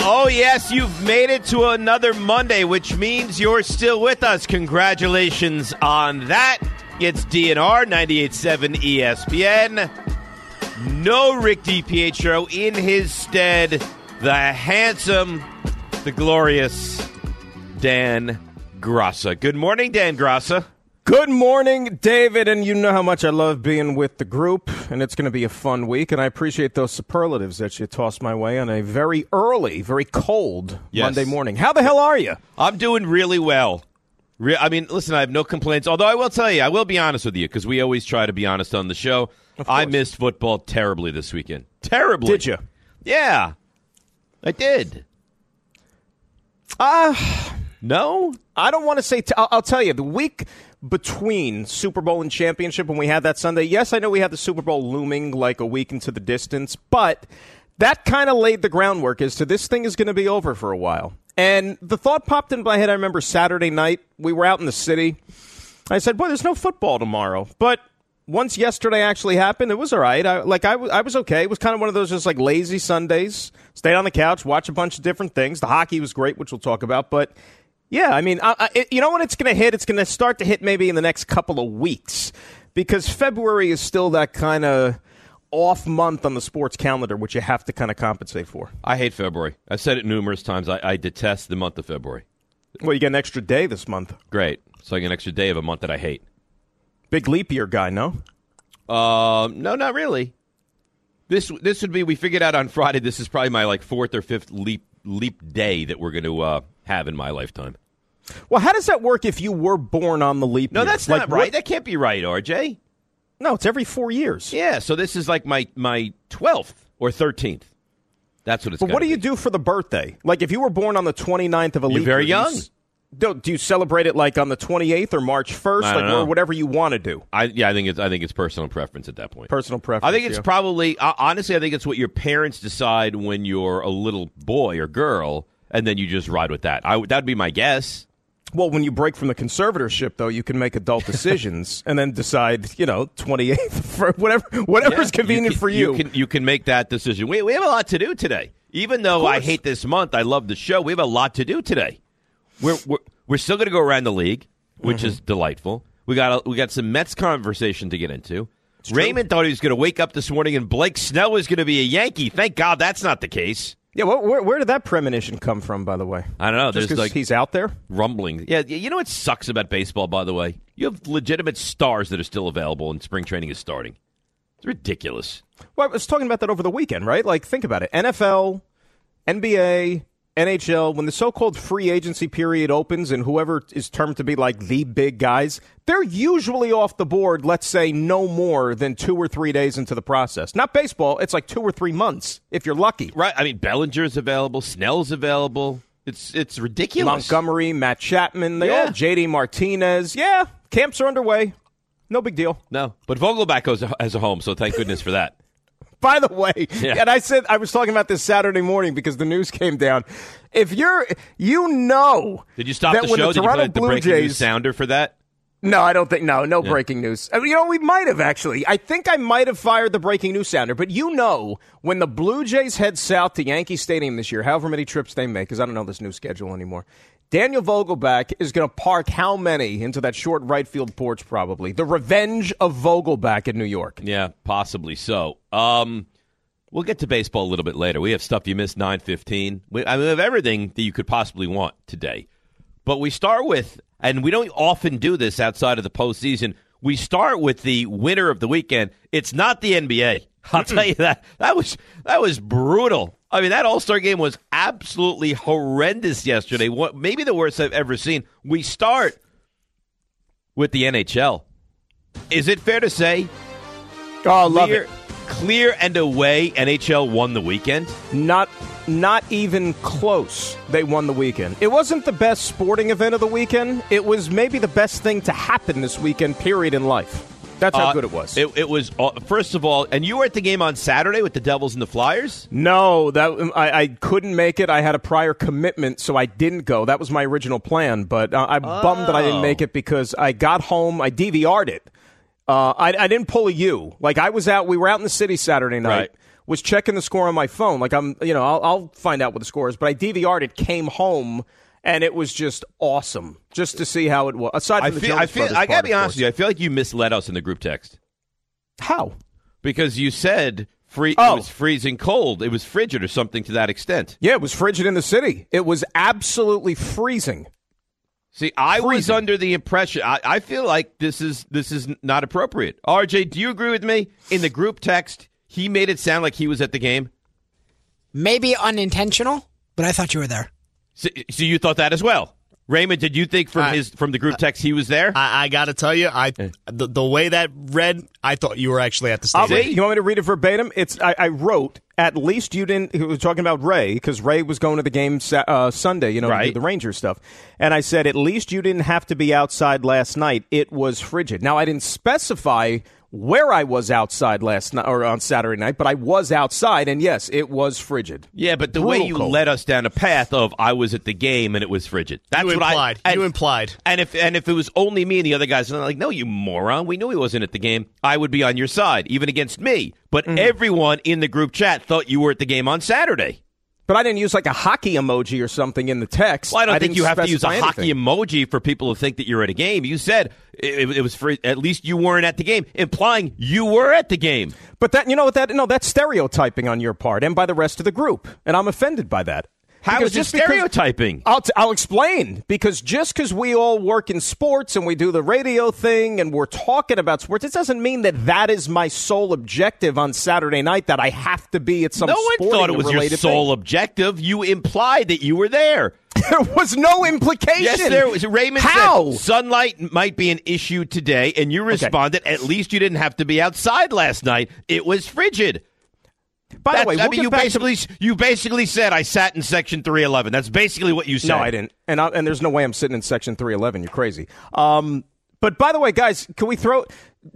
Oh, yes, you've made it to another Monday, which means you're still with us. Congratulations on that. It's DNR 98.7 ESPN. No Rick DiPietro. In his stead, the handsome, the glorious Dan Graca. Good morning, Dan Graca. Good morning, David. And you know how much I love being with the group, and it's going to be a fun week. And I appreciate those superlatives that you tossed my way on a very early, very cold Yes. Monday morning. How the hell are you? I'm doing really well. Re- I mean, listen, I have no complaints. Although I will tell you, I will be honest with you because we always try to be honest on the show. I missed football terribly this weekend. Terribly. Did you? Yeah, I did. Ah, No, I don't want to say. T- I'll, I'll tell you, the week between Super Bowl and championship when we had that Sunday. Yes, I know we had the Super Bowl looming like a week into the distance, but that kind of laid the groundwork as to this thing is going to be over for a while. And the thought popped in my head. I remember Saturday night we were out in the city. I said, "Boy, there's no football tomorrow," but. Once yesterday actually happened, it was all right. I, like I, w- I was okay. It was kind of one of those just like lazy Sundays. Stayed on the couch, watch a bunch of different things. The hockey was great, which we'll talk about. But yeah, I mean, I, I, it, you know when it's going to hit? It's going to start to hit maybe in the next couple of weeks because February is still that kind of off month on the sports calendar, which you have to kind of compensate for. I hate February. I've said it numerous times. I, I detest the month of February. Well, you get an extra day this month. Great. So I get an extra day of a month that I hate. Big leap year guy, no? Um, no, not really. This this would be. We figured out on Friday. This is probably my like fourth or fifth leap leap day that we're going to uh, have in my lifetime. Well, how does that work if you were born on the leap No, year? that's Like, not right. what- That can't be right, RJ. no, it's every four years. Yeah, so this is like my my twelfth or thirteenth. That's what it's. But what do you do for the birthday? Like if you were born on the 29th of a You're leap very year, do you young. Do, do you celebrate it like on the 28th or March 1st, like or whatever you want to do? I yeah, I think it's I think it's personal preference at that point. Personal preference. I think it's yeah. probably uh, honestly. I think it's what your parents decide when you're a little boy or girl, and then you just ride with that. I that'd be my guess. Well, when you break from the conservatorship, though, you can make adult decisions and then decide, you know, 28th for whatever whatever's Yeah, convenient can- for you. You can you can make that decision. We we have a lot to do today. Even though I hate this month, I love the show. We have a lot to do today. We're we're, we're still going to go around the league, which Mm-hmm. is delightful. We got a, we got some Mets conversation to get into. Raymond thought he was going to wake up this morning and Blake Snell was going to be a Yankee. Thank God that's not the case. Yeah, well, where, where did that premonition come from, by the way? I don't know. Just There's like he's out there? rumbling. Yeah, you know what sucks about baseball, by the way? You have legitimate stars that are still available, and spring training is starting. It's ridiculous. Well, I was talking about that over the weekend, right? Like, think about it. NFL, NBA, NHL, when the so called free agency period opens and whoever is termed to be like the big guys, they're usually off the board, let's say, no more than two or three days into the process. Not baseball, it's like two or three months, if you're lucky. Right? I mean, Bellinger's available, Snell's available. It's it's ridiculous. Montgomery, Matt Chapman, they Yeah. all, JD Martinez. Yeah, camps are underway. No big deal. No, but Vogelbach goes has a home, so thank goodness for that. By the way, Yeah. and I said I was talking about this Saturday morning because the news came down. If you're, you know, Did you stop that the when show? The Did you Toronto put the Blue breaking news Jays, sounder for that? No, I don't think. No, no breaking news. Mean, you know, we might have actually. I think I might have fired the breaking news sounder. But you know, when the Blue Jays head south to Yankee Stadium this year, however many trips they make, because I don't know this new schedule anymore. Daniel Vogelbach is going to park how many into that short right field porch? Probably the revenge of Vogelbach in New York. Yeah, possibly so. Um, we'll get to baseball a little bit later. We have stuff you missed nine fifteen. We, I mean, we have everything that you could possibly want today. But we start with, and we don't often do this outside of the postseason. We start with the winner of the weekend. It's not the NBA. I'll tell you that. That was that was brutal. I mean, that All Star game was absolutely horrendous yesterday. What maybe the worst I've ever seen. We start with the NHL. Is it fair to say? Oh, I love clear, it. Clear and away, NHL won the weekend. Not not even close. They won the weekend. It wasn't the best sporting event of the weekend. It was maybe the best thing to happen this weekend. Period in life. That's how Uh, good it was. It, it was uh, first of all, and you were at the game on Saturday with the Devils and the Flyers. no, that I, I couldn't make it. I had a prior commitment, so I didn't go. That was my original plan, but uh, I'm bummed that I didn't make it because I got home. I DVR'd it. Uh, I, I didn't pull a U. Like I was out. We were out in the city Saturday night. Right. Was checking the score on my phone. Like I'm, you know, I'll, I'll find out what the score is. But I DVR'd it. Came home. And it was just awesome, just to see how it was. Aside from I the feel, Jonas I feel, Brothers I gotta part, be of honest with you. I feel like you misled us in the group text How? because you said free, Oh. it was freezing cold. It was frigid or something to that extent. Yeah, it was frigid in the city. It was absolutely freezing. See, I was Freezing. under the impression. I, I feel like this is this is not appropriate. RJ, do you agree with me? In the group text, he made it sound like he was at the game. Maybe unintentional, but I thought you were there. So, so you thought that as well, Raymond? Did you think from I- his from the group text he was there? I, I got to tell you, I the, the way that read, I thought you were actually at the I'll stadium. read- you want me to read it verbatim? It's I, I wrote at least you didn't. He was talking about Ray because Ray was going to the game uh, Sunday, you know, to do Right. the Ranger stuff, and I said at least you didn't have to be outside last night. It was frigid. Now I didn't specify where I was outside last night or on Saturday night, but I was outside, and yes, it was frigid. Yeah, but the Brutal way you cold. led us down a path of I was at the game and it was frigid. That's You what I implied. and- You implied. And if and if it was only me and the other guys, and I'm like, no, you moron, we knew he wasn't at the game. I would be on your side, even against me. But Mm-hmm. everyone in the group chat thought you were at the game on Saturday. But I didn't use like a hockey emoji or something in the text. Well, I don't think you have to use a specify hockey emoji for people to think that you're at a game. You said it, it was for at least you weren't at the game, implying you were at the game. But that you know what that no that's stereotyping on your part and by the rest of the group, and I'm offended by that. How Because just stereotyping? I'll, t- I'll explain because just because we all work in sports and we do the radio thing and we're talking about sports, it doesn't mean that that is my sole objective on Saturday night. That I have to be at some. no one thought it was your sole thing. objective. You implied that you were there. there was no implication. Yes, there was. Raymond How? said sunlight might be an issue today, and you responded, at least you didn't have to be outside last night. It was frigid. By the way, we'll mean, you back to- basically you basically said I sat in section 311. That's basically what you said. No, I didn't. And I, and there's no way I'm sitting in section 311. You're crazy. Um, but by the way, guys, can we throw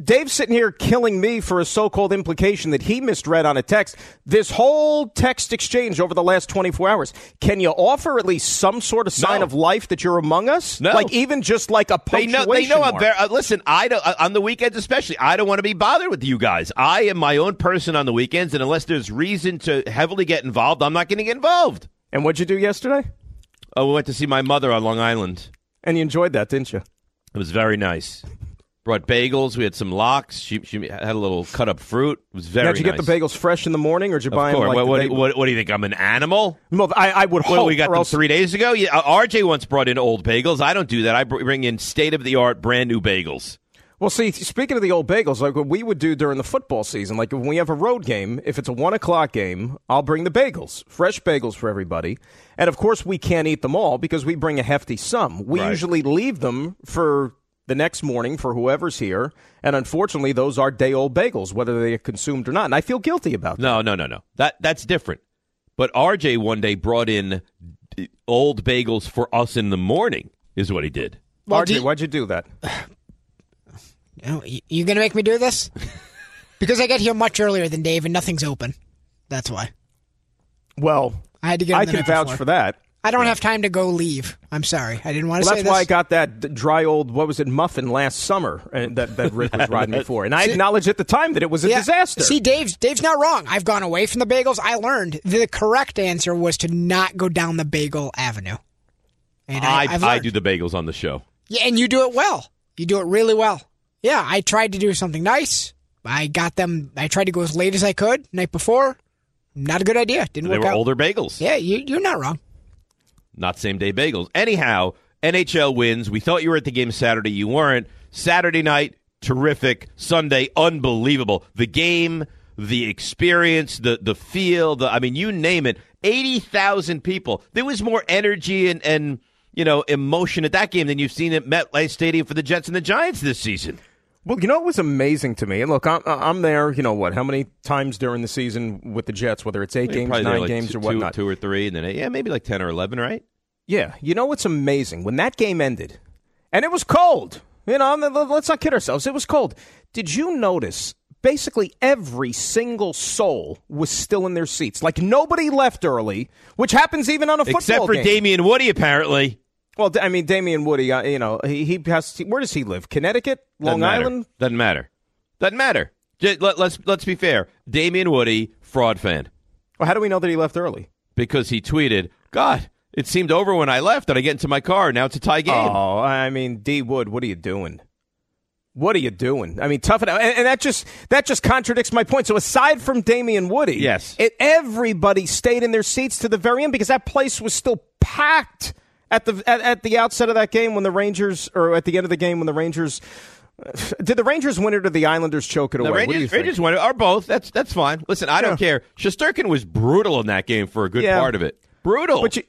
Dave's sitting here killing me for a so-called implication that he misread on a text. This whole text exchange over the last 24 hours. Can you offer at least some sort of sign No. of life that you're among us? No. Like even just like a They punctuation know. They know. I'm mark. very. Uh, listen, I don't, uh, on the weekends especially. I don't want to be bothered with you guys. I am my own person on the weekends, and unless there's reason to heavily get involved, I'm not going to get involved. And what'd you do yesterday? Oh, we went to see my mother on Long Island. And you enjoyed that, didn't you? It was very nice. Brought bagels. We had some lox. She, she had a little cut up fruit. It was very. Now, did you nice. get the bagels fresh in the morning, or did you Of buy them like what, the what, day- what, what do you think? I'm an animal? Well, I, I would What, hope. we got them else- three days ago. Yeah, RJ once brought in old bagels. I don't do that. I bring in state of the art, brand new bagels. Well, see, speaking of the old bagels, like what we would do during the football season, like when we have a road game, if it's a one o'clock game, I'll bring the bagels, fresh bagels for everybody. And of course, we can't eat them all because we bring a hefty sum. We Right. usually leave them for the next morning for whoever's here. And unfortunately, those are day old bagels, whether they are consumed or not. And I feel guilty about that. No, no, no, no. That that's different. But RJ one day brought in old bagels for us in the morning. Is what he did. Well, RJ, do you- why'd you do that? Oh, y- You gonna make me do this? because I get here much earlier than Dave, and nothing's open. That's why Well, I had to get. I can vouch for that. I don't have time to go leave. I'm sorry. I didn't want to Well, say that's why I got that dry old what was it muffin last summer and that, that Rick was riding me for, and I acknowledged at the time that it was a Yeah. disaster. See, Dave's Dave's not wrong. I've gone away from the bagels. I learned the correct answer was to not go down the bagel avenue. And I, I, I do the bagels on the show. Yeah, and you do it well. You do it really well. Yeah, I tried to do something nice. I got them. I tried to go as late as I could night before. Not a good idea. Didn't They work were out. older bagels. Yeah, you, you're not wrong. not same day bagels. Anyhow, NHL wins. We thought you were at the game Saturday. You weren't. Saturday night, terrific. Sunday, unbelievable. The game, the experience, the the feel, the I mean, you name it. Eighty thousand people. There was more energy and and you know emotion at that game than you've seen at MetLife Stadium for the Jets and the Giants this season. Well, you know it was amazing to me? And look, I'm, I'm there. You know what? How many times during the season with the Jets, whether it's eight games, nine like games, two, or whatnot? two, or three, and then yeah, maybe like ten or eleven, right? Yeah, you know what's amazing? When that game ended, and it was cold. You know, let's not kid ourselves. It was cold. Did you notice? Basically, every single soul was still in their seats. Like nobody left early, which happens even on a football Except for game. Damien Woody, apparently. Well, I mean, Damien Woody. Uh, you know, he, he has. Where does he live? Connecticut, Long Doesn't. Island. Doesn't matter. Doesn't matter. J- let, let's let's be fair. Damien Woody, fraud fan, Well, how do we know that he left early? because he tweeted, "God, it seemed over when I left, and I get into my car. Now it's a tie game." Oh, I mean, D Wood, what are you doing? What are you doing? I mean, tough it out, and, and that just that just contradicts my point. So aside from Damien Woody, Yes. it, everybody stayed in their seats to the very end because that place was still packed at the at, at the outset of that game when the Rangers, or at the end of the game when the Rangers. Did the Rangers win it or the Islanders choke it away? The What do you Rangers, won it, or both. That's that's fine. Listen, I don't care. Shesterkin was brutal in that game for a good Yeah. part of it. Brutal. But you,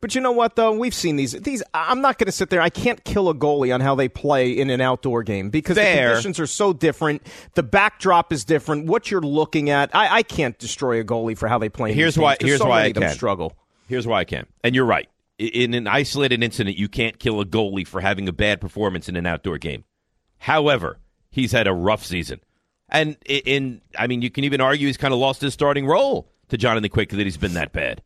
but you know what though? We've seen these. These I'm not going to sit there. I can't kill a goalie on how they play in an outdoor game because the conditions are so different. The backdrop is different. What you're looking at, I, I can't destroy a goalie for how they play. in Here's why. Here's so why I can struggle. Here's why I can. And you're right. In an isolated incident, you can't kill a goalie for having a bad performance in an outdoor game. However, he's had a rough season, and in I mean, you can even argue he's kind of lost his starting role to Jonathan Quick that he's been that bad.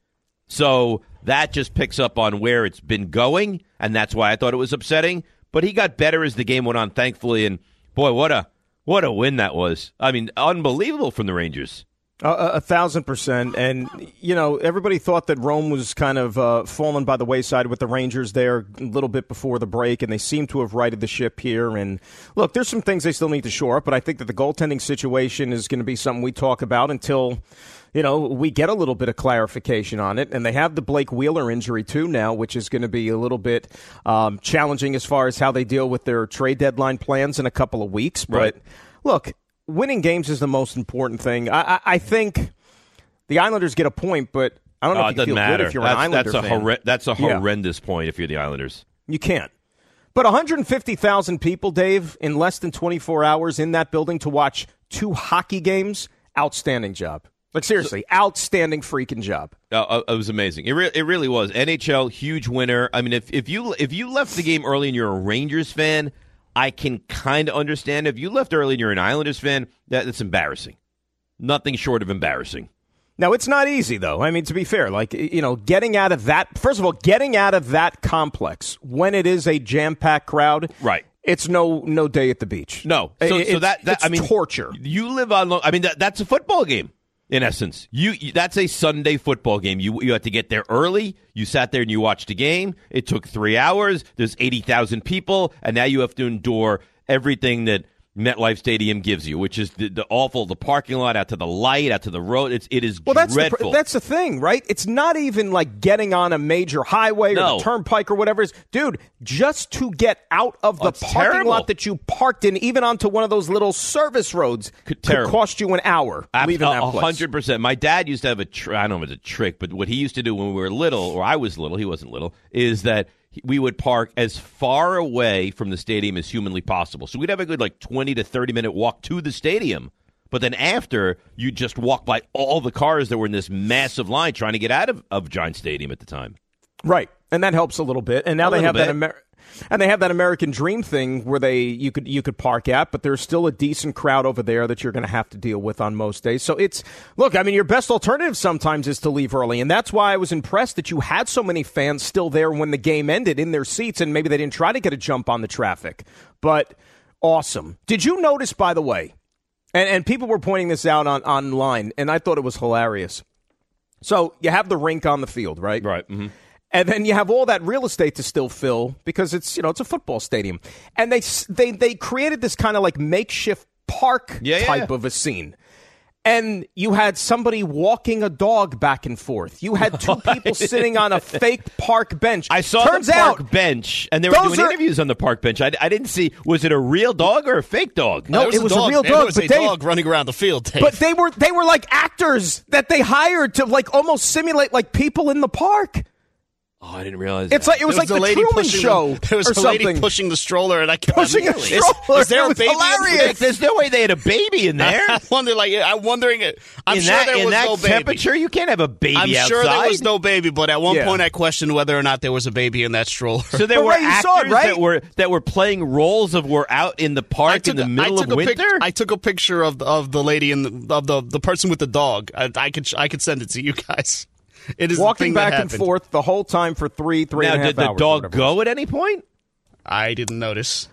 So that just picks up on where it's been going, and that's why I thought it was upsetting. But he got better as the game went on, thankfully. And boy, what a what a win that was! I mean, unbelievable from the Rangers. A, a, a thousand percent. And, you know, everybody thought that Rome was kind of uh, fallen by the wayside with the Rangers there a little bit before the break, and they seem to have righted the ship here. And look, there's some things they still need to shore up, but I think that the goaltending situation is going to be something we talk about until. You know, we get a little bit of clarification on it, and they have the Blake Wheeler injury too now, which is going to be a little bit um, challenging as far as how they deal with their trade deadline plans in a couple of weeks. But Right. look, winning games is the most important thing. I, I, I think the Islanders get a point, but I don't know Oh, if it you doesn't feel matter. good if you're that's, an Islander that's a horre- that's a Yeah. horrendous point if you're the Islanders. You can't. But 150,000 people, Dave, in less than 24 hours in that building to watch two hockey games, outstanding job. Like seriously, outstanding freaking job. Uh, uh, it was amazing. It, re- it really was. NHL huge winner. I mean, if if you if you left the game early and you're a Rangers fan, I can kind of understand. If you left early and you're an Islanders fan, that, that's embarrassing. Nothing short of embarrassing. Now it's not easy though. I mean, to be fair, like you know, getting out of that. First of all, getting out of that complex when it is a jam-packed crowd, right? It's no no day at the beach. No, so, It- so that, that I mean torture. You live on. I mean that, that's a football game in essence. You, you that's a Sunday football game. You you had to get there early. You sat there and you watched the game. It took three hours. There's eighty thousand people, and now you have to endure everything that MetLife Stadium gives you, which is the, the awful the parking lot out to the light out to the road. It's it is Well, that's the, dreadful. pr- that's the thing, right? It's not even like getting on a major highway or No. the turnpike or whatever is. Dude, just to get out of the Oh, parking terrible. lot that you parked in, even onto one of those little service roads, could, terrible. cost you an hour Ab- leaving that place. hundred percent. My dad used to have a. Tr- I don't know if it's a trick, but what he used to do when we were little, or I was little, he wasn't little, is that we would park as far away from the stadium as humanly possible. So we'd have a good like twenty to thirty minute walk to the stadium. But then after, you just walk by all the cars that were in this massive line trying to get out of, of Giant Stadium at the time. Right. And that helps a little bit. And now A they have that bit. Amer- And they have that American Dream thing where they you could you could park at, but there's still a decent crowd over there that you're going to have to deal with on most days. So it's look, I mean, your best alternative sometimes is to leave early, and that's why I was impressed that you had so many fans still there when the game ended in their seats, and maybe they didn't try to get a jump on the traffic, but awesome. Did you notice, by the way? And, and people were pointing this out on online, and I thought it was hilarious. So you have the rink on the field, right? Right. Mm-hmm. And then you have all that real estate to still fill because it's you know it's a football stadium, and they they they created this kind of like makeshift park Yeah, type yeah. of a scene. And you had somebody walking a dog back and forth. You had two people sitting on a fake park bench. I saw Turns the park out bench, and they were doing are- interviews on the park bench. I, I didn't see. Was it a real dog or a fake dog? No, it was a real There dog, was but a they- dog running around the field. Dave. But they were they were like actors that they hired to like almost simulate like people in the park. Oh, I didn't realize. It's that. like it was There like a the lady Truman pushing Show The, there was or a something. lady pushing the stroller, and I kept Pushing a Is- stroller. Is, there It a was baby? in hilarious. mix? There's no way they had a baby in there. I wonder, like, I'm wondering. it- I'm in sure that, there in was that no baby. temperature, you can't have a baby I'm outside. sure there was no baby, but at one Yeah. point I questioned whether or not there was a baby in that stroller. So there But were Ray, you actors saw it, right? that were that were playing roles of were out in the park in the middle I of took a winter. pic- I took a picture of the, of the lady and the, of the the person with the dog. I, I could I could send it to you guys. It is Walking back and forth the whole time for three, three now, and a half did the dog whatever it was. go at any point? I didn't notice.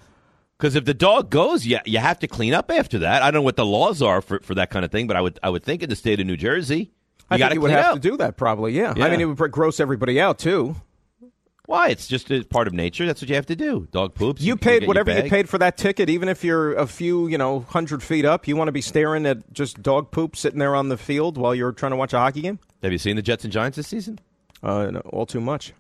Because if the dog goes, yeah, you have to clean up after that. I don't know what the laws are for, for that kind of thing, but I would I would think in the state of New Jersey, you I got think to you would have up. to do that probably. Yeah. Yeah. I mean, it would gross everybody out too. Why? It's just a part of nature. That's what you have to do. Dog poops. You get paid your whatever you paid for that ticket, even if you're a few, you know, hundred feet up. You want to be staring at just dog poop sitting there on the field while you're trying to watch a hockey game? Have you seen the Jets and Giants this season? Uh, no, all too much.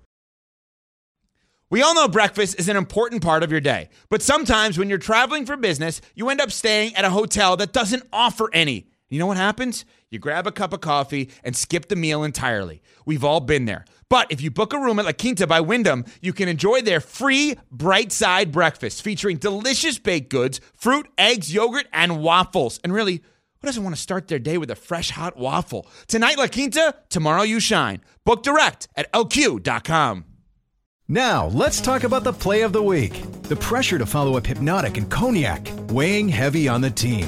We all know breakfast is an important part of your day, but sometimes when you're traveling for business, you end up staying at a hotel that doesn't offer any. You know what happens? You grab a cup of coffee and skip the meal entirely. We've all been there. But if you book a room at La Quinta by Wyndham, you can enjoy their free bright side breakfast featuring delicious baked goods, fruit, eggs, yogurt, and waffles. And really, who doesn't want to start their day with a fresh hot waffle? Tonight, La Quinta, tomorrow, you shine. Book direct at lq.com. Now, let's talk about the play of the week. The pressure to follow up Hypnotic and Cognac, weighing heavy on the team.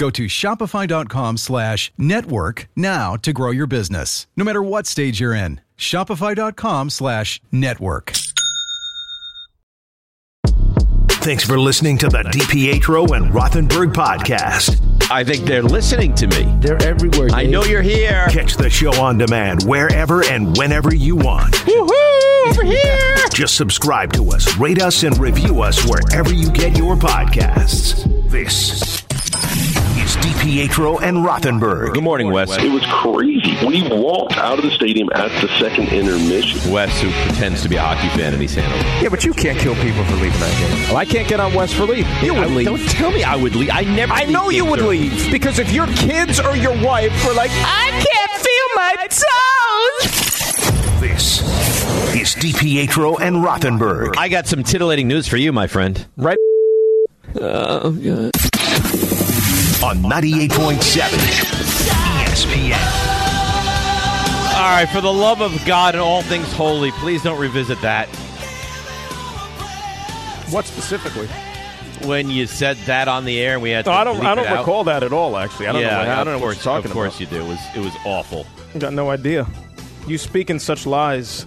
Go to shopify.com slash network now to grow your business, no matter what stage you're in. Shopify.com slash network. Thanks for listening to the DiPietro and Rothenberg podcast. I think they're listening to me. They're everywhere. I know you're here. Catch the show on demand wherever and whenever you want. Woohoo! Over here. Just subscribe to us, rate us, and review us wherever you get your podcasts. This is DiPietro and Rothenberg. Good morning, Wes. It was crazy. We walked out of the stadium at the second intermission. Wes, who pretends to be a hockey fan in East Hanover. Yeah, but you can't kill people for leaving that game. Well, I can't get on Wes for leaving. You would I- leave. Don't tell me I would leave. I never. I know you would leave because if your kids or your wife were like, I can't feel my toes. This is DiPietro and Rothenberg. I got some titillating news for you, my friend. Right? Oh, God. On 98.7 ESPN. All right, for the love of God and all things holy, please don't revisit that. What specifically? When you said that on the air, and we had. To No, I don't. I don't it out. recall that at all. Actually, I don't yeah, know. I don't know course, what you're talking about. Of course, about. you do. It was it was awful. I got no idea. You speak in such lies.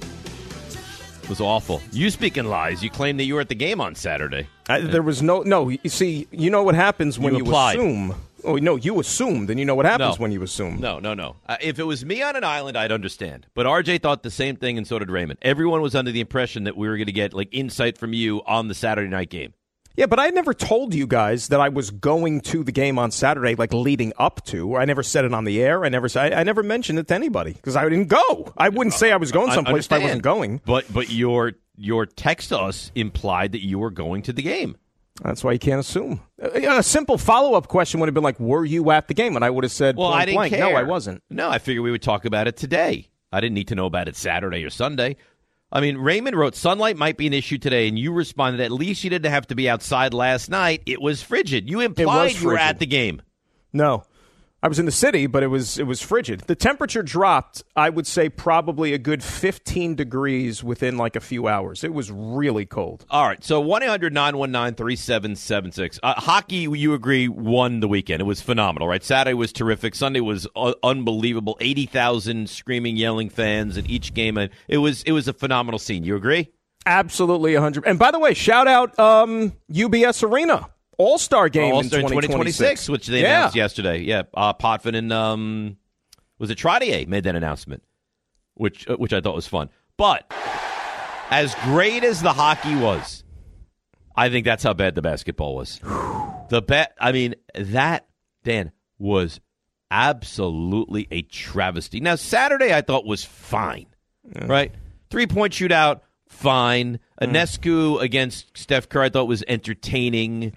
It was awful. You speaking lies. You claimed that you were at the game on Saturday. I, there was no no. You see, you know what happens when You you, assume. Oh no, you assume. Then you know what happens No. when you assume. No, no, no. Uh, if it was me on an island, I'd understand. But RJ thought the same thing, and so did Raymond. Everyone was under the impression that we were going to get like insight from you on the Saturday night game. Yeah, but I never told you guys that I was going to the game on Saturday, like leading up to. I never said it on the air. I never said. I, I never mentioned it to anybody because I didn't go. I wouldn't say I was going I someplace if I wasn't going. But but your your text to us implied that you were going to the game. That's why you can't assume. Uh, A simple follow up question would have been like, "Were you at the game?" And I would have said, Well, I didn't blank, care. No, I wasn't. No, I figured we would talk about it today. I didn't need to know about it Saturday or Sunday. I mean, Raymond wrote sunlight might be an issue today, and you responded at least you didn't have to be outside last night. It was frigid. You implied you were at the game. No, I was in the city, but it was it was frigid. The temperature dropped. I would say probably a good fifteen degrees within like a few hours. It was really cold. All right, so 1 800 919 3776. Hockey, you agree, won the weekend. It was phenomenal, right? Saturday was terrific. Sunday was uh, unbelievable. 80,000 screaming, yelling fans in each game. And It was, it was a phenomenal scene. You agree? Absolutely, hundred. And by the way, shout out um, UBS Arena All Star game All-Star in 2026, which they yeah. announced yesterday. Yeah, uh, Potvin and um, was it Trottier made that announcement, which uh, which I thought was fun. But as great as the hockey was, I think that's how bad the basketball was. The bet, I mean, that Dan was absolutely a travesty. Now Saturday I thought was fine, right? Three point shootout, fine. Ionescu against Steph Curry I thought was entertaining.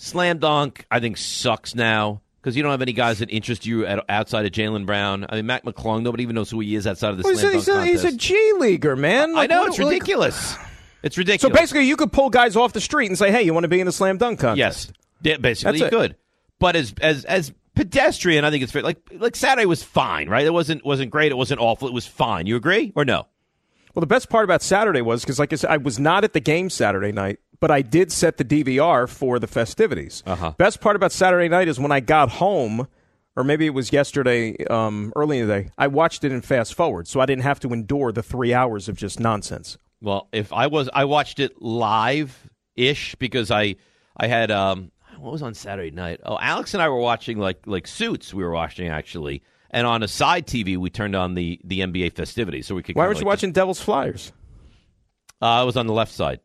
Slam dunk, I think sucks now because you don't have any guys that interest you at, outside of Jaylen Brown. I mean, Mac McClung, nobody even knows who he is outside of the Well, slam a, dunk he's, a, he's a. G leaguer, man. I know what- it's like- ridiculous. It's ridiculous. So basically, you could pull guys off the street and say, "Hey, you want to be in the slam dunk contest?" Yes, yeah, basically That's you it. could. But as as as pedestrian, I think it's fair. Like like Saturday was fine, right? It wasn't wasn't great. It wasn't awful. It was fine. You agree or no? Well, the best part about Saturday was because, like I said, I was not at the game Saturday night, but I did set the DVR for the festivities. Uh-huh. Best part about Saturday night is when I got home, or maybe it was yesterday, um, early in the day. I watched it in fast forward, so I didn't have to endure the three hours of just nonsense. Well, if I was, I watched it live ish because I I had um what was on Saturday night? Oh, Alex and I were watching like like Suits. We were watching actually, and on a side TV we turned on the the NBA festivities so we could. Why weren't you like, watching Devils Flyers? Uh, I was on the left side.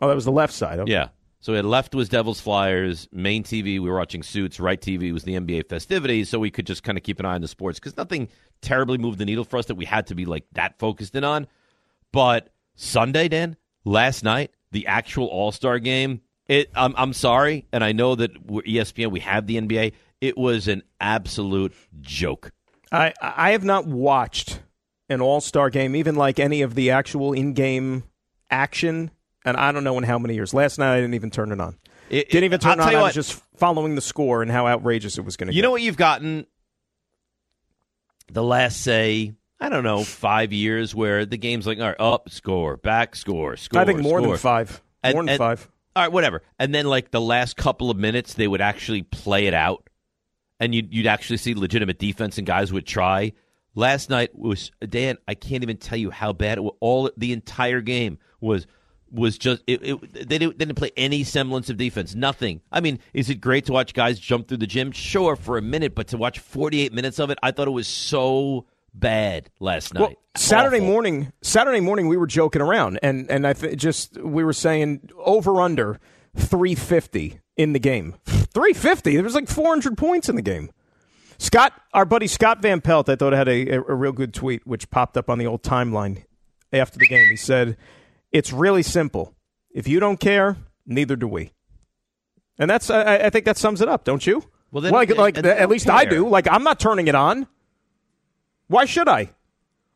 Oh, that was the left side. Okay. Yeah. So we had left was Devils Flyers, main TV we were watching Suits, right TV was the NBA festivities, so we could just kind of keep an eye on the sports because nothing terribly moved the needle for us that we had to be like that focused in on. But Sunday, Dan, last night, the actual All Star game. It. I'm, I'm sorry, and I know that we're ESPN. We have the NBA. It was an absolute joke. I I have not watched an All Star game, even like any of the actual in game action, and I don't know in how many years. Last night I didn't even turn it on. It- didn't even I'll turn it on. I what. was just following the score and how outrageous it was going to. Get. You know what you've gotten the last say I don't know five years where the game's like all right up score back score score. I think more score. than five. And- more than and- five. All right, whatever. And then like the last couple of minutes, they would actually play it out, and you'd you'd actually see legitimate defense and guys would try. Last night was Dan. I can't even tell you how bad it was. All the entire game was was just it, it, they, didn't, they didn't play any semblance of defense. Nothing. I mean, is it great to watch guys jump through the gym? Sure, for a minute, but to watch 48 minutes of it, I thought it was so bad last night. Well, Saturday Awful. morning, Saturday morning, we were joking around, and and I th- just we were saying over under three fifty in the game. Three fifty. There was like four hundred points in the game. Scott, our buddy Scott Van Pelt, I thought had a, a, a real good tweet which popped up on the old timeline after the game. He said, "It's really simple. If you don't care, neither do we." And that's I, I think that sums it up, don't you? Well, then- like like they at least I do. Like I'm not turning it on. Why should I?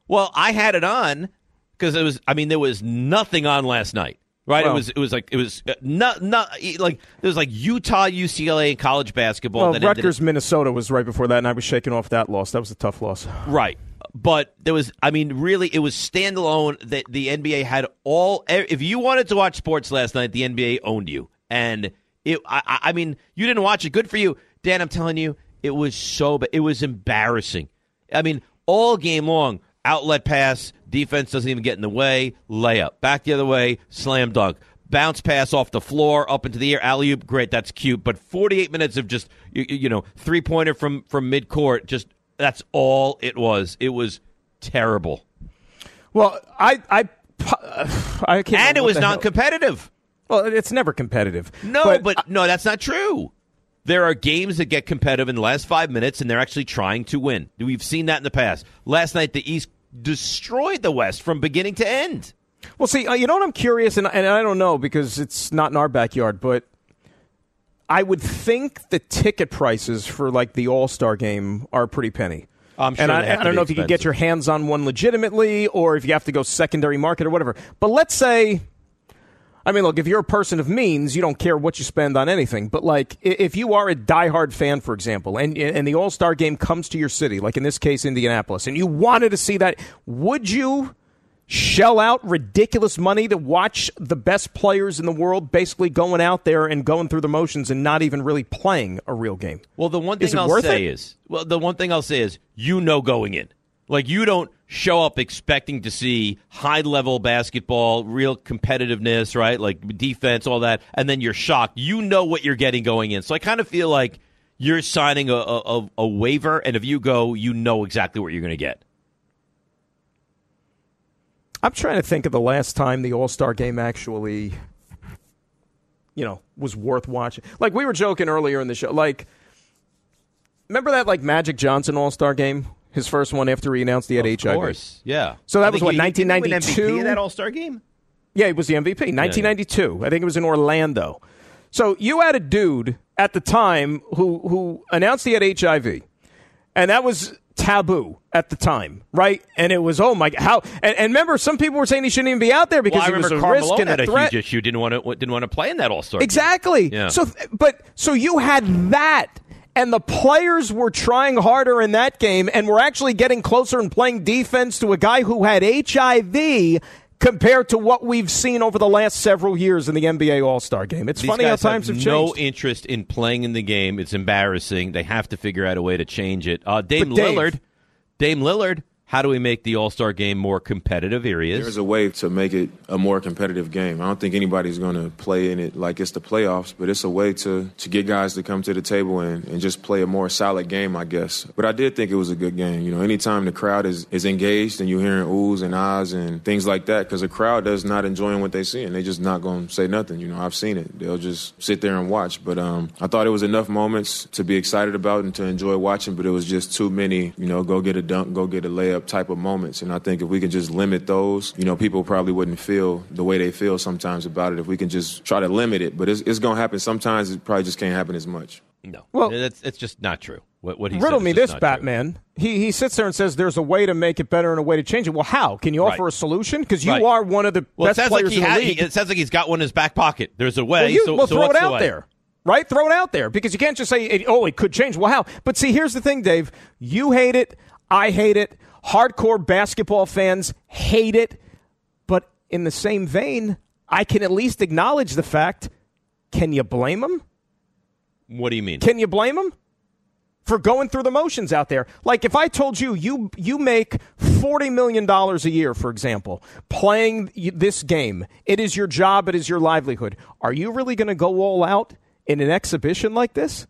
Well, I had it on because it was. I mean, there was nothing on last night, right? Well- it was. It was like it was uh, not not like there was like Utah, UCLA, and college basketball. Well, Rutgers, Minnesota was right before that, and I was shaking off that loss. That was a tough loss. Right. But there was, I mean, really, it was standalone. That the NBA had all. If you wanted to watch sports last night, the NBA owned you, and it. I, I mean, you didn't watch it. Good for you, Dan. I'm telling you, it was so. ba- It was embarrassing. I mean, all game long, outlet pass, Defense doesn't even get in the way. Layup. Back the other way. Slam dunk. Bounce pass off the floor up into the air. Alley oop. Great. That's cute. But 48 minutes of just you, you know three pointer from from mid court. Just that's all it was. It was terrible. Well, I I I can't. And it was non-competitive. Well, it's never competitive. No, but, no, that's not true. There are games that get competitive in the last five minutes, and they're actually trying to win. We've seen that in the past. Last night, the East destroyed the West from beginning to end. Well, see, uh, you know what I'm curious, and, and I don't know because it's not in our backyard, but I would think the ticket prices for like the All Star game are pretty penny. I'm sure and I, I don't know if you can get your hands on one legitimately, or if you have to go secondary market or whatever. But let's say, I mean, look, if you're a person of means, you don't care what you spend on anything. But like, if you are a diehard fan, for example, and and the All Star game comes to your city, like in this case, Indianapolis, and you wanted to see that, would you? Shell out ridiculous money to watch the best players in the world basically going out there and going through the motions and not even really playing a real game. Well, the one thing I'll say it? is, well, the one thing I'll say is, you know, going in, like you don't show up expecting to see high level basketball, real competitiveness, right? Like defense, all that, and then you're shocked. You know what you're getting going in. So I kind of feel like you're signing a, a- a waiver, and if you go, you know exactly what you're going to get. I'm trying to think of the last time the All Star game actually, you know, was worth watching. Like we were joking earlier in the show, like remember that like Magic Johnson All Star game, his first one after he announced he had Of HIV. course, yeah. So that I was what he- he didn't win 1992. MVP of that All Star game. Yeah, he was the MVP. 1992. I think it was in Orlando. So you had a dude at the time who who announced he had HIV, and that was taboo at the time, right? And it was oh my how and, and remember some people were saying he shouldn't even be out there because well, he was a risk Carmelo and a a threat. huge issue. Didn't want to didn't want to play in that All Star. Exactly. Yeah. So, but so you had that, and the players were trying harder in that game, and were actually getting closer and playing defense to a guy who had HIV. Compared to what we've seen over the last several years in the NBA All Star game, it's These funny how times have have no interest in playing in the game. It's embarrassing. They have to figure out a way to change it. Uh, Dame Dave- Lillard, Dame Lillard. How do we make the All Star game more competitive? Is. There's a way to make it a more competitive game. I don't think anybody's going to play in it like it's the playoffs, but it's a way to, to get guys to come to the table and, and just play a more solid game, I guess. But I did think it was a good game. You know, anytime the crowd is, is engaged and you're hearing oohs and ahs and things like that, because the crowd does not enjoying what they see and They're just not going to say nothing. You know, I've seen it. They'll just sit there and watch. But um, I thought it was enough moments to be excited about and to enjoy watching, but it was just too many, you know, go get a dunk, go get a layup type of moments. And I think if we can just limit those, you know, people probably wouldn't feel the way they feel sometimes about it if we can just try to limit it. But it's, it's going to happen. Sometimes it probably just can't happen as much. No, Well- that's it's just not true. What, what he Riddle said me this, not true. Batman. He he sits there and says there's a way to make it better and a way to change it. Well, how? Can you offer Right. a solution? Because you Right. are one of the Well, it best sounds players like he in the had, league. he- it sounds like he's got one in his back pocket. There's a way. Well, you, so, well so throw what's it out way? there, right? Throw it out there because you can't just say, "Oh, it could change." Well, how? But see, here's the thing, Dave. You hate it. I hate it. Hardcore basketball fans hate it. But in the same vein, I can at least acknowledge the fact. Can you blame them? What do you mean? Can you blame them for going through the motions out there? Like if I told you you you make forty million dollars a year, for example, playing this game, it is your job, it is your livelihood. Are you really going to go all out in an exhibition like this?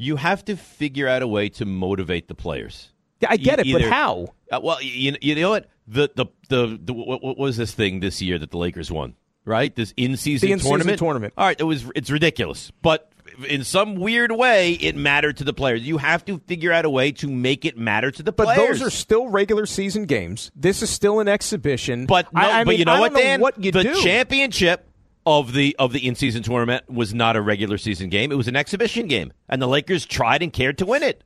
You have to figure out a way to motivate the players. Yeah, I get E- it, but how? Uh, well, you, you know what? The the the, the what, what was this thing this year that the Lakers won? Right, this in season in-season tournament. tournament. All right, it was it's ridiculous, but in some weird way, it mattered to the players. You have to figure out a way to make it matter to the But players. those are still regular season games. This is still an exhibition. But no, I, I but mean, you know I what, Dan? what you the do? championship of the of the in season tournament was not a regular season game. It was an exhibition game, and the Lakers tried and cared to win it.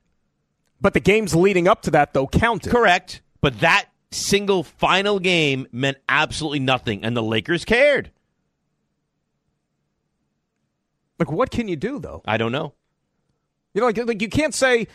But the games leading up to that though counted. Correct. But that single final game meant absolutely nothing, and the Lakers cared. Like, what can you do though? I don't know. You know, like, like you can't say,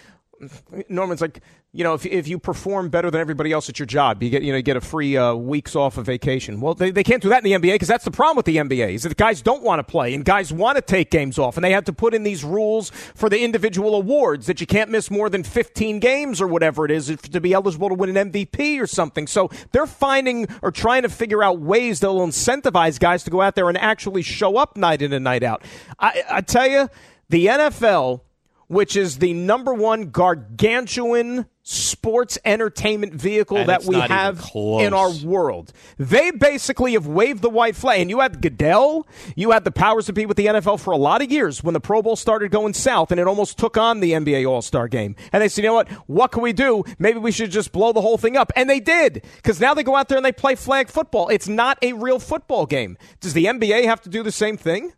Norman's like, you know, if, if you perform better than everybody else at your job, you get you know you get a free uh, weeks off of vacation. Well, they, they can't do that in the NBA because that's the problem with the NBA is that the guys don't want to play and guys want to take games off, and they have to put in these rules for the individual awards that you can't miss more than 15 games or whatever it is to be eligible to win an MVP or something. So they're finding or trying to figure out ways that'll incentivize guys to go out there and actually show up night in and night out. I, I tell you, the NFL which is the number one gargantuan sports entertainment vehicle And that we have in our world. They basically have waved the white flag. And you had Goodell, you had the powers to be with the NFL for a lot of years when the Pro Bowl started going south and it almost took on the NBA All Star game. And they said, you know what? What can we do? Maybe we should just blow the whole thing up. And they did. Because now they go out there and they play flag football. It's not a real football game. Does the NBA have to do the same thing?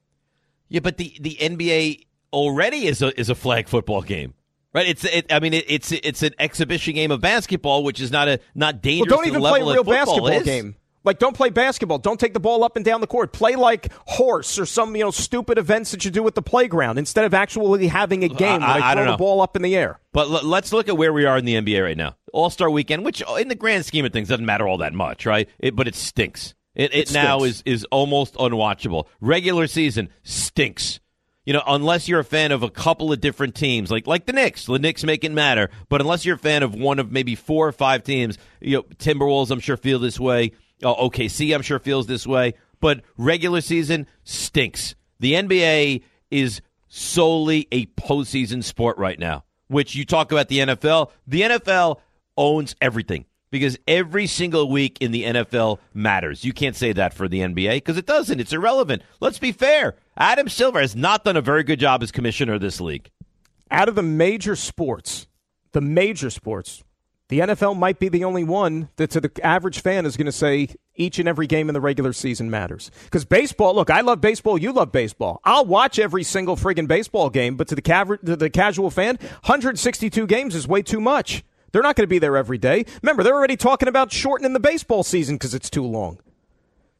Yeah, but the, the NBA already is a is a flag football game. Right, it's it, I mean it, it's it's an exhibition game of basketball, which is not a not Well, dangerous. don't even the play a real basketball is. game. Like, don't play basketball. Don't take the ball up and down the court. Play like horse or some you know stupid events that you do at the playground instead of actually having a uh, game. I- I throw don't the know. ball up in the air. But l- let's look at where we are in the NBA right now. All Star Weekend, which in the grand scheme of things doesn't matter all that much, right? It, but it stinks. It, it, It now is is almost unwatchable. Regular season stinks. You know, unless you're a fan of a couple of different teams, like like the Knicks, the Knicks make it matter. But unless you're a fan of one of maybe four or five teams, you know, Timberwolves, I'm sure feel this way. Uh, oh, OKC, I'm sure feels this way. But regular season stinks. The NBA is solely a postseason sport right now. Which you talk about the NFL. The NFL owns everything because every single week in the NFL matters. You can't say that for the NBA because it doesn't. It's irrelevant. Let's be fair. Adam Silver has not done a very good job as commissioner of this league. Out of the major sports, the major sports, the NFL might be the only one that to the average fan is going to say each and every game in the regular season matters. Because baseball, look, I love baseball, you love baseball. I'll watch every single friggin' baseball game, but to the, to the casual fan, 162 games is way too much. They're not going to be there every day. Remember, they're already talking about shortening the baseball season because it's too long.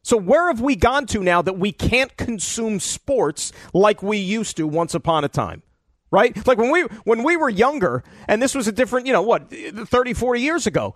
So where have we gone to now that we can't consume sports like we used to once upon a time? Right? Like when we when we were younger and this was a different, you know, what, 30 40 years ago.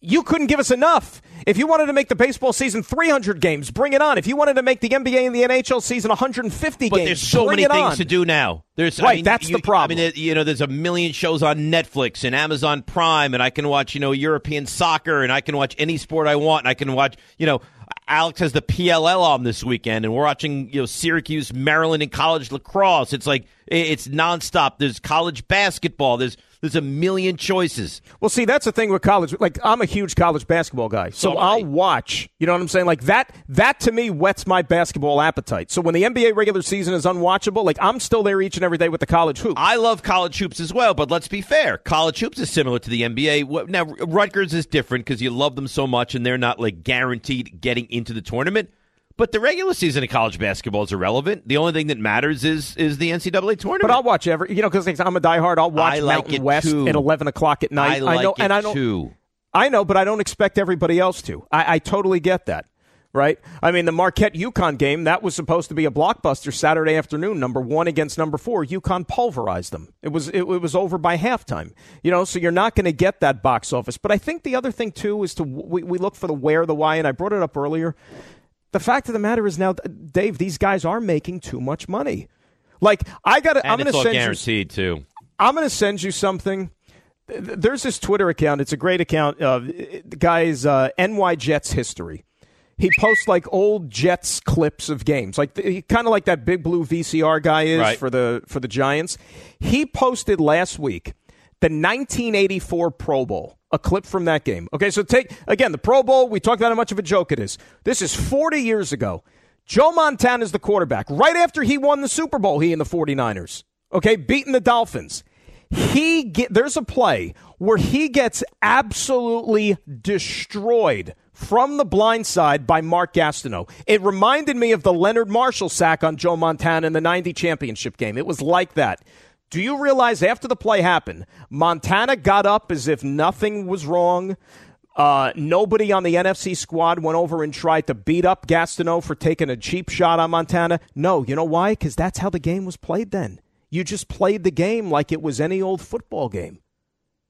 You couldn't give us enough. If you wanted to make the baseball season 300 games, bring it on. If you wanted to make the NBA and the NHL season 150 But games, there's so many things on. to do now. There's I Right, mean, that's you- the problem. I mean, you know, there's a million shows on Netflix and Amazon Prime, and I can watch, you know, European soccer, and I can watch any sport I want, and I can watch, you know, Alex has the PLL on this weekend, and we're watching, you know, Syracuse, Maryland, and college lacrosse. It's like it's nonstop. There's college basketball. There's there's a million choices. Well, see, that's the thing with college. Like, I'm a huge college basketball guy, so I'll watch. You know what I'm saying? Like that. That to me whets my basketball appetite. So when the NBA regular season is unwatchable, like I'm still there each and every day with the college hoops. I love college hoops as well, but let's be fair. College hoops is similar to the NBA. Now, Rutgers is different because you love them so much and they're not like guaranteed getting into the tournament. But the regular season of college basketball is irrelevant. The only thing that matters is is the NCAA tournament. But I'll watch every. You know, because I'm a diehard. I'll watch I like Mountain it West too. at 11 o'clock at night. I like know, it and I don't. too. I know, but I don't expect everybody else to. I, I totally get that. Right? I mean, the Marquette UConn game, that was supposed to be a blockbuster Saturday afternoon, number one against number four. UConn pulverized them. It was, it, it was over by halftime. You know, so you're not going to get that box office. But I think the other thing, too, is to we, we look for the where, the why, and I brought it up earlier. The fact of the matter is now, Dave, these guys are making too much money. Like, I got to, I'm going to send you. too. I'm going to send you something. There's this Twitter account. It's a great account. Uh, the guy's uh, NY Jets history. He posts like old Jets clips of games, like kind of like that big blue VCR guy is Right. for the for the Giants. He posted last week the 1984 Pro Bowl, a clip from that game. Okay, so take again the Pro Bowl. We talked about how much of a joke it is. This is 40 years ago. Joe Montana is the quarterback. Right after he won the Super Bowl, he and the 49ers. Okay, beating the Dolphins. He get there's a play where he gets absolutely destroyed from the blind side by Mark Gastineau. It reminded me of the Leonard Marshall sack on Joe Montana in the 90 championship game. It was like that. Do you realize after the play happened, Montana got up as if nothing was wrong? Uh, nobody on the NFC squad went over and tried to beat up Gastineau for taking a cheap shot on Montana. No, you know why? Because that's how the game was played then. You just played the game like it was any old football game.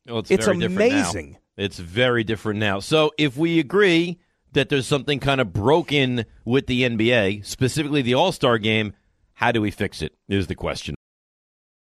Well, it's It's very different now. amazing. It's very different now. So if we agree that there's something kind of broken with the NBA, specifically the All Star game, how do we fix it? Is the question.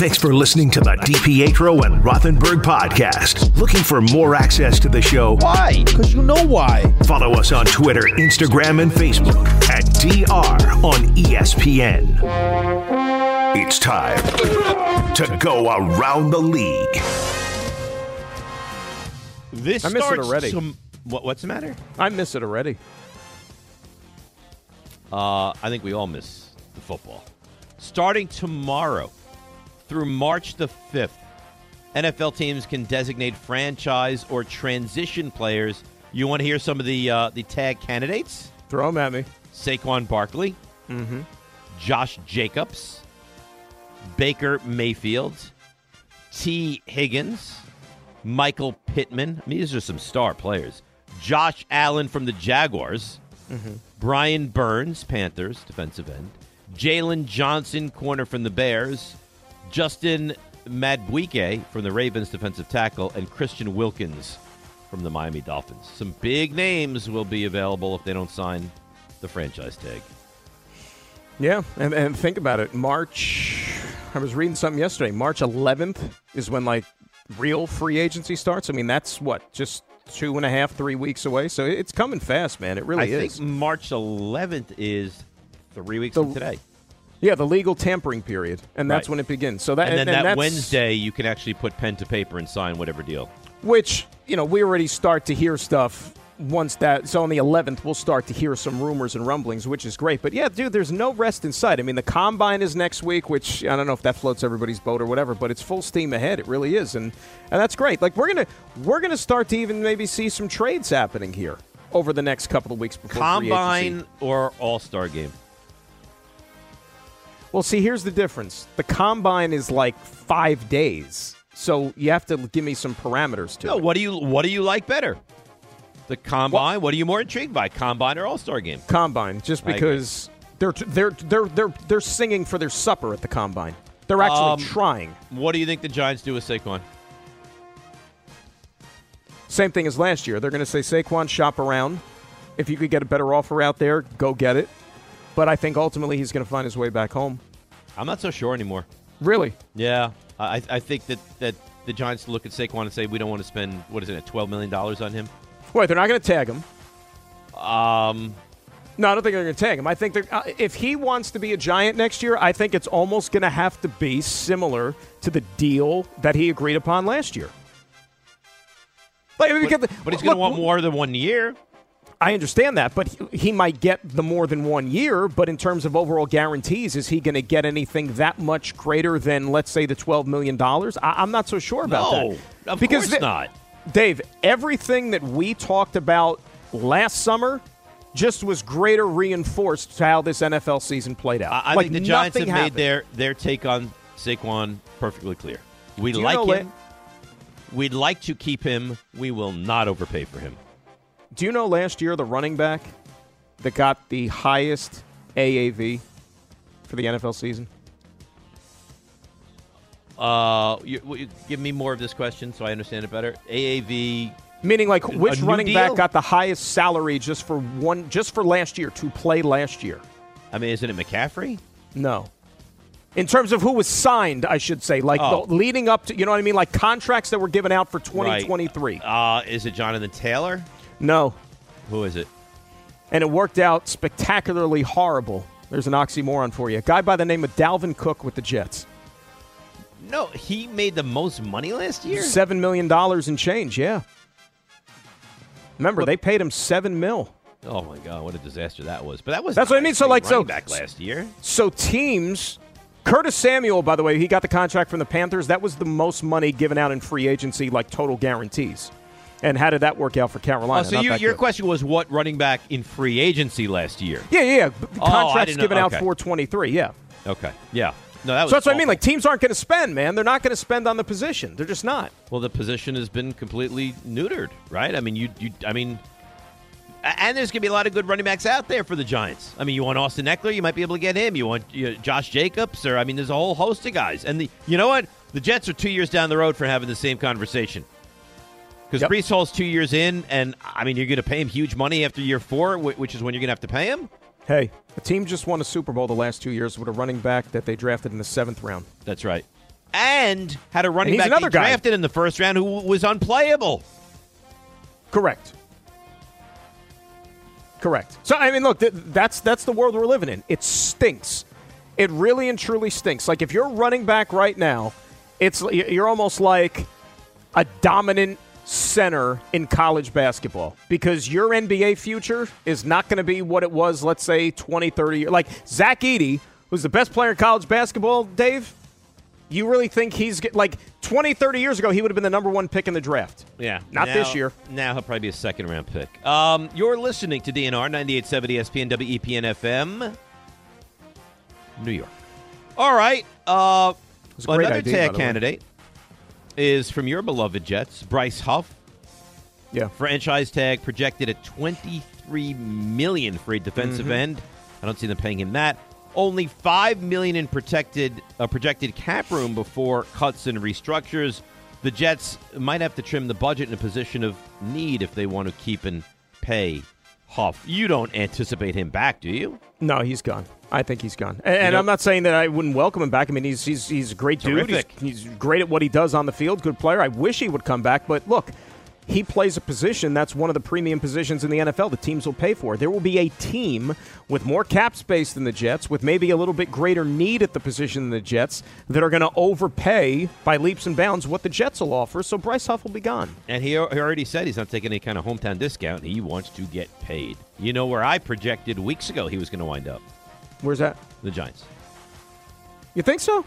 Thanks for listening to the DiPietro and Rothenberg podcast. Looking for more access to the show? Why? Because you know why. Follow us on Twitter, Instagram, and Facebook at DR on ESPN. It's time to go around the league. This I miss it starts already. tom- what, what's the matter? I miss it already. Uh, I think we all miss the football. Starting tomorrow through March the 5th, NFL teams can designate franchise or transition players. You want to hear some of the uh, the tag candidates? Throw them at me. Saquon Barkley, Mm-hmm. Josh Jacobs, Baker Mayfield, Tee Higgins, Michael Pittman. I mean, these are some star players. Josh Allen from the Jaguars, Mhm. Brian Burns, Panthers, defensive end, Jaylon Johnson, corner from the Bears, Justin Madubuike from the Ravens, defensive tackle, and Christian Wilkins from the Miami Dolphins. Some big names will be available if they don't sign the franchise tag. Yeah, and, and think about it. March, I was reading something yesterday. March 11th is when like real free agency starts. I mean, that's what just two and a half, three weeks away. So it's coming fast, man. It really I is. think March 11th is three weeks from today. Yeah, the legal tampering period, and that's Right. when it begins. So that and then and that Wednesday, you can actually put pen to paper and sign whatever deal. which you know we already start to hear stuff once that so on the 11th we'll start to hear some rumors and rumblings which is great but yeah dude there's no rest in sight i mean the combine is next week which i don't know if that floats everybody's boat or whatever but it's full steam ahead it really is and and that's great like we're gonna we're gonna start to even maybe see some trades happening here over the next couple of weeks before. Combine or All Star game? Well, see, here's the difference. The combine is like five days, so you have to give me some parameters to No, it. what do you what do you like better? The combine. What are you more intrigued by, combine or All Star game? Combine, just because they're they're they're they're they're singing for their supper at the combine. They're actually Um, trying. What do you think the Giants do with Saquon? Same thing as last year. They're going to say Saquon shop around. If you could get a better offer out there, go get it. But I think ultimately he's going to find his way back home. I'm not so sure anymore. Really? Yeah, I, I think that, that the Giants look at Saquon and say we don't want to spend what is it, twelve million dollars on him. Wait, they're not going to tag him. Um, No, I don't think they're going to tag him. I think uh, if he wants to be a giant next year, I think it's almost going to have to be similar to the deal that he agreed upon last year. Like, but, the- but he's going to want more than one year. I understand that, but he, he might get the more than one year. But in terms of overall guarantees, is he going to get anything that much greater than, let's say, the twelve million dollars? I'm not so sure about No, that. of course the- not. Dave, everything that we talked about last summer just was greater reinforced to how this NFL season played out. I, I like think the Giants have nothing made their, their take on Saquon perfectly clear. We like him. We'd like to keep him. We will not overpay for him. Do you know last year the running back that got the highest AAV for the NFL season? Uh, you, give me more of this question so I understand it better. AAV, Meaning, like, which running deal? back got the highest salary just for one, just for last year to play last year? I mean, isn't it McCaffrey? No. In terms of who was signed, I should say, like Oh. the, leading up to, you know what I mean, like contracts that were given out for 2023. Uh, is it Jonathan Taylor? No, Who is it? and it worked out spectacularly horrible. There's an oxymoron for you. A guy by the name of Dalvin Cook with the Jets. No, he made the most money last year. Seven million dollars in change. Yeah. Remember, they paid him seven mil. Oh my God, what a disaster that was! But that was That's what I mean. So, like, so back last year. So teams, Curtis Samuel, by the way, he got the contract from the Panthers. That was the most money given out in free agency, like total guarantees. And how did that work out for Carolina? Oh, so you, your good. question was what running back in free agency last year? Yeah, yeah, yeah. Oh, contracts given out okay. for 23. Yeah. Okay, yeah. No, that was So that's what I mean. Like teams aren't going to spend, man. They're not going to spend on the position. They're just not. Well, the position has been completely neutered, right? I mean, you, you, I mean, and there's going to be a lot of good running backs out there for the Giants. I mean, you want Austin Ekeler, you might be able to get him. You want you know, Josh Jacobs, or I mean, there's a whole host of guys. And the, you know what? The Jets are two years down the road for having the same conversation. Because Breece Hall's two years in, and I mean, you're going to pay him huge money after year four, which is when you're going to have to pay him. Hey, a team just won a Super Bowl the last two years with a running back that they drafted in the seventh round. That's right. And had a running back another guy. drafted in the first round who was unplayable. Correct. Correct. So I mean, look, th- that's that's the world we're living in. It stinks. It really and truly stinks. Like if you're running back right now, it's you're almost like a dominant center in college basketball because your NBA future is not going to be what it was, let's say 20, 30 years. Like Zach Edey, who's the best player in college basketball, Dave, you really think he's like 20, 30 years ago, he would have been the number one pick in the draft? Yeah. Not Now- this year. Now he'll probably be a second round pick. Um, you're listening to DNR 98.7 ESPN WEPN FM, New York. All right. Uh, another idea, tag candidate is from your beloved Jets, Bryce Huff. Yeah. Franchise tag projected at 23 million for a defensive Mhm. end. I don't see them paying him that. Only five million in protected uh, projected cap room before cuts and restructures. The Jets might have to trim the budget in a position of need if they want to keep and pay Huff. You don't anticipate him back, do you? No, he's gone. I think he's gone. And, and I'm not saying that I wouldn't welcome him back. I mean, he's he's, he's a great dude. He's, he's great at what he does on the field. Good player. I wish he would come back. But look, he plays a position that's one of the premium positions in the NFL. The teams will pay for. There will be a team with more cap space than the Jets, with maybe a little bit greater need at the position than the Jets, that are going to overpay by leaps and bounds what the Jets will offer. So Bryce Huff will be gone. And he, he already said he's not taking any kind of hometown discount. He wants to get paid. You know where I projected weeks ago he was going to wind up? Where's that? The Giants. You think so?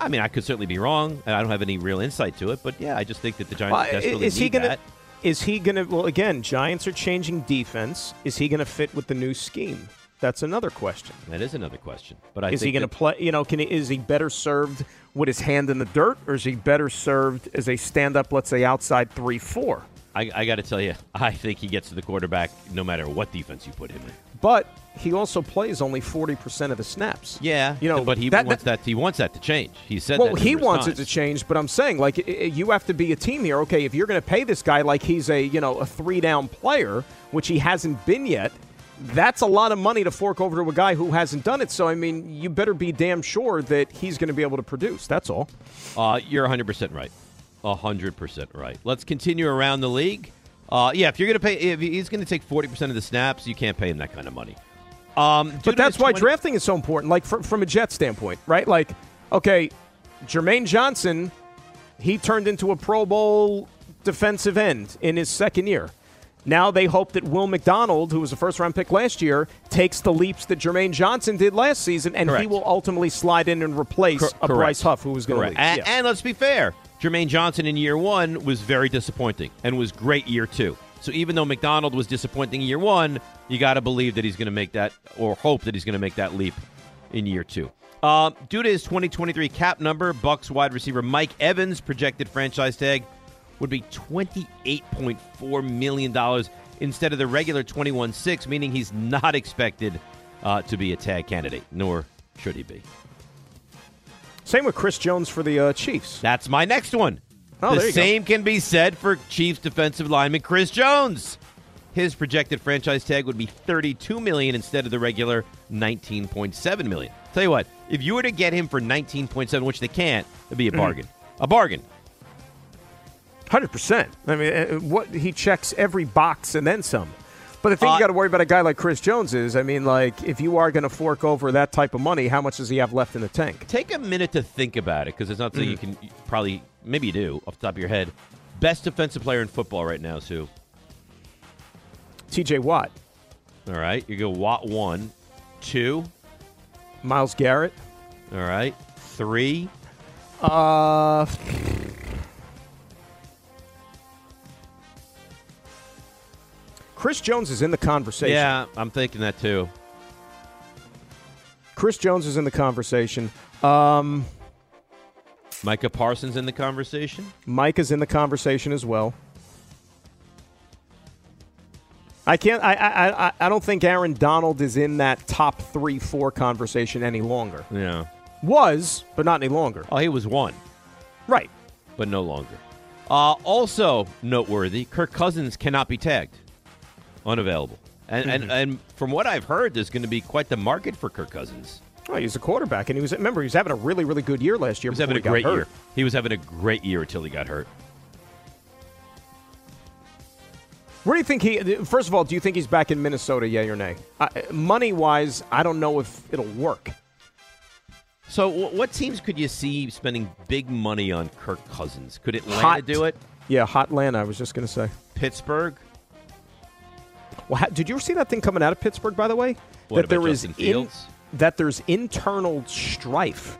I mean, I could certainly be wrong, and I don't have any real insight to it. But yeah, I just think that the Giants Well, desperately is he need gonna? that. Is he going to? Well, again, Giants are changing defense. Is he going to fit with the new scheme? That's another question. That is another question. But I is he going to play? You know, can he, is he better served with his hand in the dirt, or is he better served as a stand-up, let's say, outside three-four? I, I got to tell you, I think he gets to the quarterback no matter what defense you put him in. But he also plays only forty percent of the snaps. Yeah, you know, but he that- wants that, He wants that to change. He said. well, he wants times. it to change, but I'm saying like you have to be a team here. Okay, if you're going to pay this guy like he's a you know a three down player, which he hasn't been yet, that's a lot of money to fork over to a guy who hasn't done it. So I mean, you better be damn sure that he's going to be able to produce. That's all. Uh, you're 100 percent right. 100 percent right. Let's continue around the league. Uh, yeah, if you're going to pay, if he's going to take 40 percent of the snaps, you can't pay him that kind of money. Um, But that's why 20 drafting is so important. Like fr- from a Jet standpoint, right? Like, okay, Jermaine Johnson, he turned into a Pro Bowl defensive end in his second year. Now they hope that Will McDonald, who was a first round pick last year, takes the leaps that Jermaine Johnson did last season, and he will ultimately slide in and replace Cor- a. Bryce Huff, who was going to Correct. And, and let's be fair, Jermaine Johnson in year one was very disappointing and was great year two. So even though McDonald was disappointing year one, you got to believe that he's going to make that, or hope that he's going to make that leap in year two. Uh, due to his 2023 cap number, Bucks wide receiver Mike Evans' projected franchise tag would be $28.4 million instead of the regular 21.6, meaning he's not expected uh, to be a tag candidate, nor should he be. Same with Chris Jones for the uh, Chiefs. That's my next one. Oh, the you go. same can be said for Chiefs defensive lineman Chris Jones. His projected franchise tag would be 32 million instead of the regular 19.7 million. Tell you what, if you were to get him for 19.7, which they can't, it'd be a Mhm. bargain. A bargain. Hundred percent. I mean, uh, what he checks every box and then some. But the thing Uh, you got to worry about a guy like Chris Jones is, I mean, like if you are going to fork over that type of money, how much does he have left in the tank? Take a minute to think about it because it's not something you Mhm. can probably, maybe you do off the top of your head. Best defensive player in football right now is who? T.J. Watt, All right. You go Watt one, two. Myles Garrett. All right. Three. Uh, Chris Jones is in the conversation. Yeah, I'm thinking that too. Chris Jones is in the conversation. Um, Micah Parsons in the conversation. Mike is in the conversation as well. I can't. I, I. I. I don't think Aaron Donald is in that top three, four conversation any longer. Yeah. Was, but not any longer. Oh, he was one. Right. But no longer. Uh, also noteworthy, Kirk Cousins cannot be tagged. Unavailable. And, and Mhm. and from what I've heard, there's going to be quite the market for Kirk Cousins. Oh, he's a quarterback, and he was. Remember, he was having a really, really good year last year. He was having a great hurt. year. He was having a great year until he got hurt. Where do you think he? First of all, do you think he's back in Minnesota? Yeah or nay? Uh, money wise, I don't know if it'll work. So, wh- what teams could you see spending big money on Kirk Cousins? Could Atlanta Hot. do it? Yeah, hot land. I was just going to say. Pittsburgh. Well, ha- did you ever see that thing coming out of Pittsburgh? By the way, What, that there is in- Fields? That there's internal strife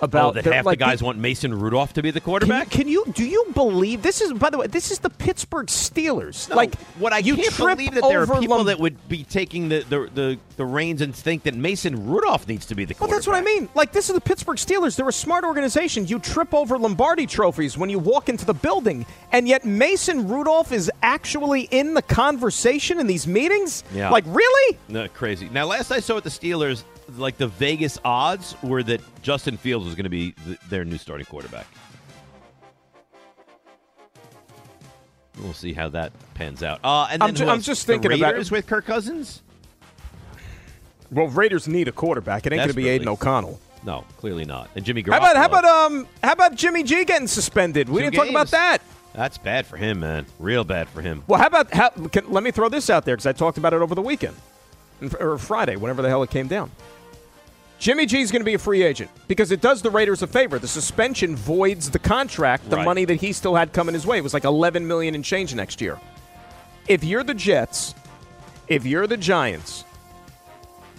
Oh, about that half like the guys want Mason Rudolph to be the quarterback. Can you, can you do you believe this is by the way this is the Pittsburgh Steelers? No, like what I you can't believe that there are people that would be taking the, the, the, the reins and think that Mason Rudolph needs to be the Well, that's what I mean. Like this is the Pittsburgh Steelers. They're a smart organization. You trip over Lombardi trophies when you walk into the building, and yet Mason Rudolph is actually in the conversation in these meetings. Yeah. Like really? No, crazy. Now, last I saw with the Steelers, like the Vegas odds were that Justin Fields was going to be th- their new starting quarterback. We'll see how that pans out. Uh, and then I'm ju- I'm just thinking about- Raiders with Kirk Cousins. Well, Raiders need a quarterback. It ain't going to be. Aidan O'Connell. No, clearly not. And Jimmy Garoppolo. How about how about um how about Jimmy G getting suspended? We Two didn't talk about that. That's bad for him, man. Real bad for him. Well, how about how, can, let me throw this out there because I talked about it over the weekend or Friday, whenever the hell it came down. Jimmy G is going to be a free agent because it does the Raiders a favor. The suspension voids the contract, the Right. money that he still had coming his way. It was like 11 million and change next year. If you're the Jets, if you're the Giants,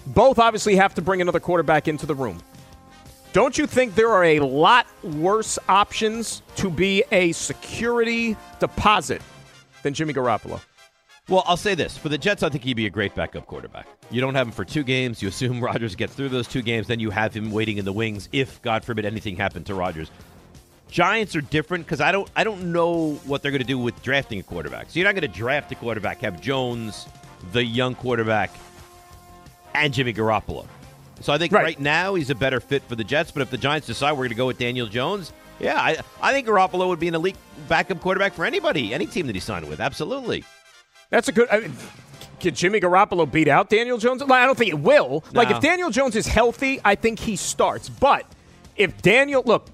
both obviously have to bring another quarterback into the room. Don't you think there are a lot worse options to be a security deposit than Jimmy Garoppolo? Well, I'll say this. For the Jets, I think he'd be a great backup quarterback. You don't have him for two games. You assume Rodgers gets through those two games. Then you have him waiting in the wings if, God forbid, anything happened to Rodgers. Giants are different because I don't I don't know what they're going to do with drafting a quarterback. So you're not going to draft a quarterback, have Jones, the young quarterback, and Jimmy Garoppolo. So I think right, now he's a better fit for the Jets. But if the Giants decide we're going to go with Daniel Jones, yeah, I, I think Garoppolo would be an elite backup quarterback for anybody, any team that he signed with. Absolutely. That's a good. I mean, can Jimmy Garoppolo beat out Daniel Jones? I don't think it will. Like if Daniel Jones is healthy, I think he starts. But if Daniel, look,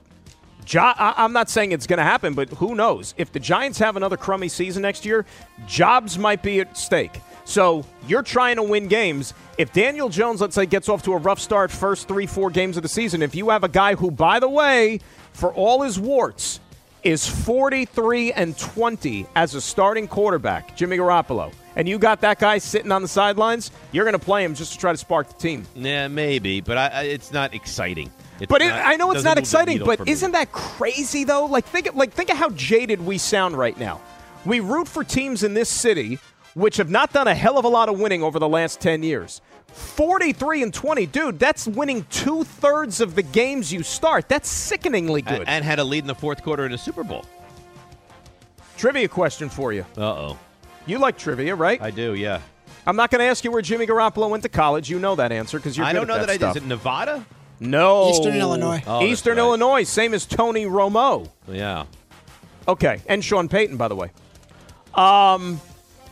Jo- I- I'm not saying it's going to happen, but who knows? If the Giants have another crummy season next year, jobs might be at stake. So you're trying to win games. If Daniel Jones, let's say, gets off to a rough start first three, four games of the season, if you have a guy who, by the way, for all his warts, is 43 and 20 as a starting quarterback, Jimmy Garoppolo, and you got that guy sitting on the sidelines, you're going to play him just to try to spark the team. Yeah, maybe, but I, I, it's not exciting. It's but it, I know it's not exciting, but isn't that crazy though? Like think of, like think of how jaded we sound right now. We root for teams in this city which have not done a hell of a lot of winning over the last 10 years. 43 and 20, dude, that's winning two thirds of the games you start. That's sickeningly good. And, and had a lead in the fourth quarter in a Super Bowl. Trivia question for you. Uh oh. You like trivia, right? I do, yeah. I'm not going to ask you where Jimmy Garoppolo went to college. You know that answer because you're. I good don't know at that, I stuff. did. Is it Nevada? No. Eastern Illinois. Oh, Eastern right. Illinois, same as Tony Romo. Yeah. Okay, and Sean Payton, by the way. Um,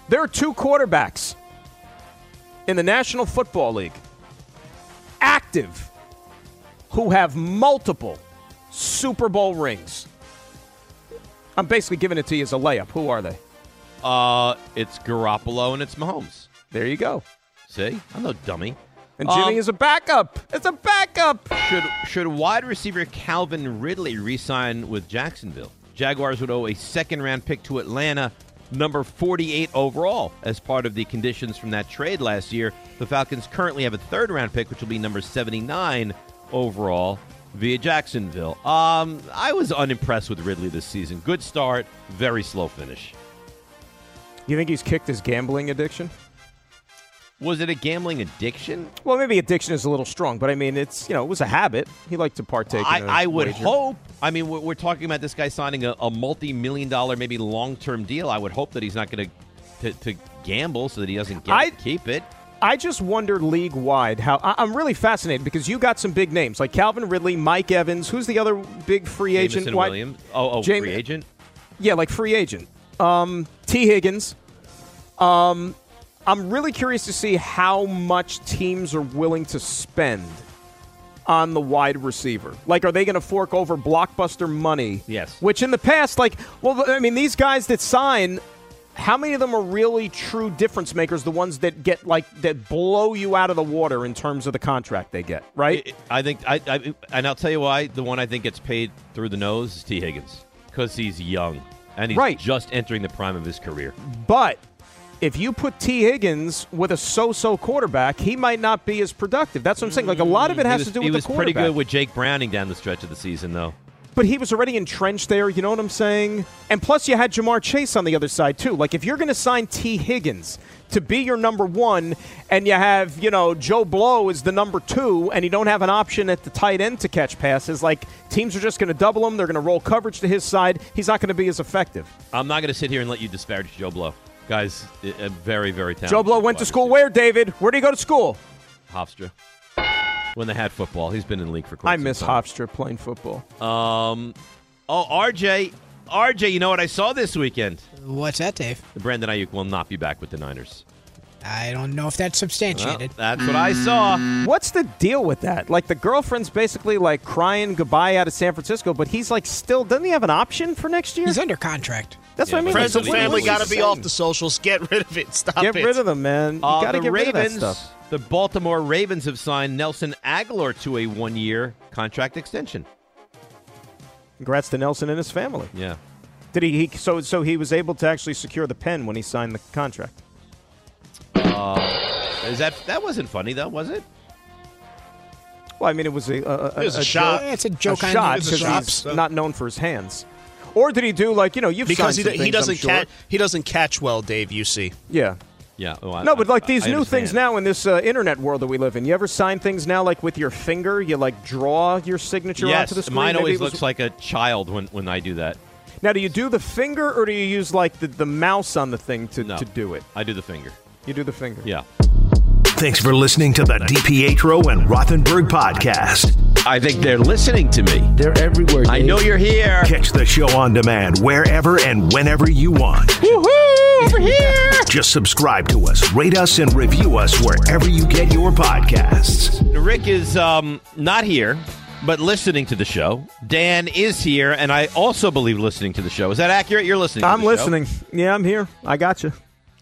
there are two quarterbacks in the National Football League active who have multiple Super Bowl rings. I'm basically giving it to you as a layup. Who are they? Uh, it's Garoppolo and it's Mahomes. There you go. See, I'm no dummy. And Jimmy Um, is a backup. It's a backup. Should should wide receiver Calvin Ridley re-sign with Jacksonville? Jaguars would owe a second round pick to Atlanta, number 48 overall, as part of the conditions from that trade last year. The Falcons currently have a third round pick, which will be number 79 overall via Jacksonville. Um, I was unimpressed with Ridley this season. Good start, very slow finish. You think he's kicked his gambling addiction? Was it a gambling addiction? Well, maybe addiction is a little strong, but I mean, it's you know, it was a habit. He liked to partake. I, I would wager. hope. I mean, we're, we're talking about this guy signing a, a multi-million dollar, maybe long-term deal. I would hope that he's not going to to gamble so that he doesn't get I- keep it. I just wonder league wide how I, I'm really fascinated because you got some big names like Calvin Ridley, Mike Evans. Who's the other big free agent? Jameson Why- Williams. Oh, oh, Jamie- free agent. Yeah, like free agent. Um, Tee Higgins. Um, I'm really curious to see how much teams are willing to spend on the wide receiver. Like, are they going to fork over blockbuster money? Yes. Which in the past, like, well, I mean, these guys that sign, how many of them are really true difference makers? The ones that get like that blow you out of the water in terms of the contract they get, right? I think I, I and I'll tell you why. The one I think gets paid through the nose is Tee Higgins because he's young and he's Right. just entering the prime of his career. But if you put Tee Higgins with a so-so quarterback, he might not be as productive. That's what I'm saying. Like a lot of it mm, has was- to do with the quarterback. He was pretty good with Jake Browning down the stretch of the season, though. But he was already entrenched there. You know what I'm saying? And plus, you had Ja'Marr Chase on the other side too. Like if you're going to sign Tee Higgins to be your number one, and you have you know Joe Blow is the number two, and you don't have an option at the tight end to catch passes, like teams are just going to double him. They're going to roll coverage to his side. He's not going to be as effective. I'm not going to sit here and let you disparage Joe Blow, guys. A very, very talented. Joe Blow went to school where, David? Where did he go to school? Hofstra. When they had football, he's been in the league for quite I miss time. Hofstra playing football. Um, oh, RJ, RJ, you know what I saw this weekend? What's that, Dave? Brandon Aiyuk will not be back with the Niners. I don't know if that's substantiated. Well, that's what I saw. What's the deal with that? Like the girlfriend's basically like crying goodbye out of San Francisco, but he's like still doesn't he have an option for next year? He's under contract. That's what I mean. Friends Like, and what- family got to be off the socials. Get rid of it. Stop Get it. rid of them, man. You Uh, got to the get Ravens, rid of that stuff. the Baltimore Ravens have signed Nelson Agholor to a one-year contract extension. Congrats to Nelson and his family. Yeah. Did he, he? So so he was able to actually secure the pen when he signed the contract. Uh, is that that wasn't funny though, was it? Well, I mean, it was a, a, It was a shot. joke- it's a joke on- shot because he's so- not known for his hands. Or did he do like you know you've because he, signed do- some he things, I'm doesn't sure. catch he doesn't catch well, Dave. You see. Yeah. Yeah. Oh, I- No, but like I- these I new understand. things now in this uh, internet world that we live in. You ever sign things now like with your finger? You like draw your signature Yes, onto the screen. mine Maybe always it was- looks like a child when, when I do that. Now, do you do the finger or do you use like the, the mouse on the thing to, No. to do it? I do the finger. You do the finger. Yeah. Thanks for listening to the DiPietro and Rothenberg podcast. I think they're listening to me. They're everywhere. I know you're here. Catch the show on demand wherever and whenever you want. Woohoo! Over here. Just subscribe to us, rate us, and review us wherever you get your podcasts. Rick is um, not here, but listening to the show. Dan is here, and I also believe listening to the show. Is that accurate? You're listening. I'm the show? listening. Yeah, I'm here. I got you.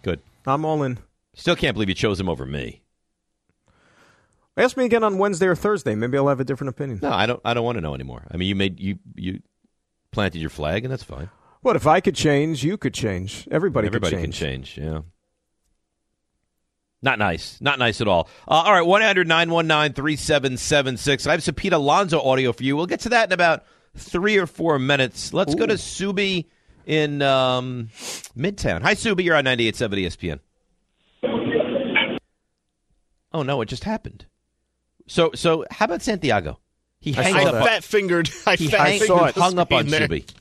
Good. I'm all in. Still can't believe you chose him over me. Ask me again on Wednesday or Thursday. Maybe I'll have a different opinion. No, I don't. I don't want to know anymore. I mean, you made you you planted your flag, and that's fine. What if I could change? You could change. Everybody, can change. Everybody could can change. change. Yeah. Not nice. Not nice at all. Uh, all right, 1 919 3776. I have some Pete Alonso audio for you. We'll get to that in about three or four minutes. Let's go to Subi in um, Midtown. Hi, Subi. You're on 98.7 ESPN. Oh no, it just happened. So so how about Santiago? He I hangs saw up. that. fat fingered. I He fat hang- fingered the hung up on screen. Subi.